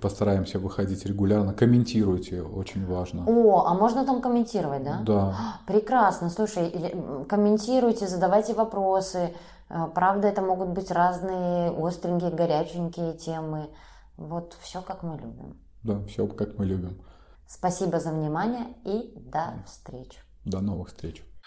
постараемся выходить регулярно. Комментируйте, очень важно. О, а можно там комментировать, да? Да. Прекрасно. Слушай, комментируйте, задавайте вопросы. Э, правда, это могут быть разные остренькие, горяченькие темы. Вот все, как мы любим. Да, все, как мы любим. Спасибо за внимание и до встречи. До новых встреч.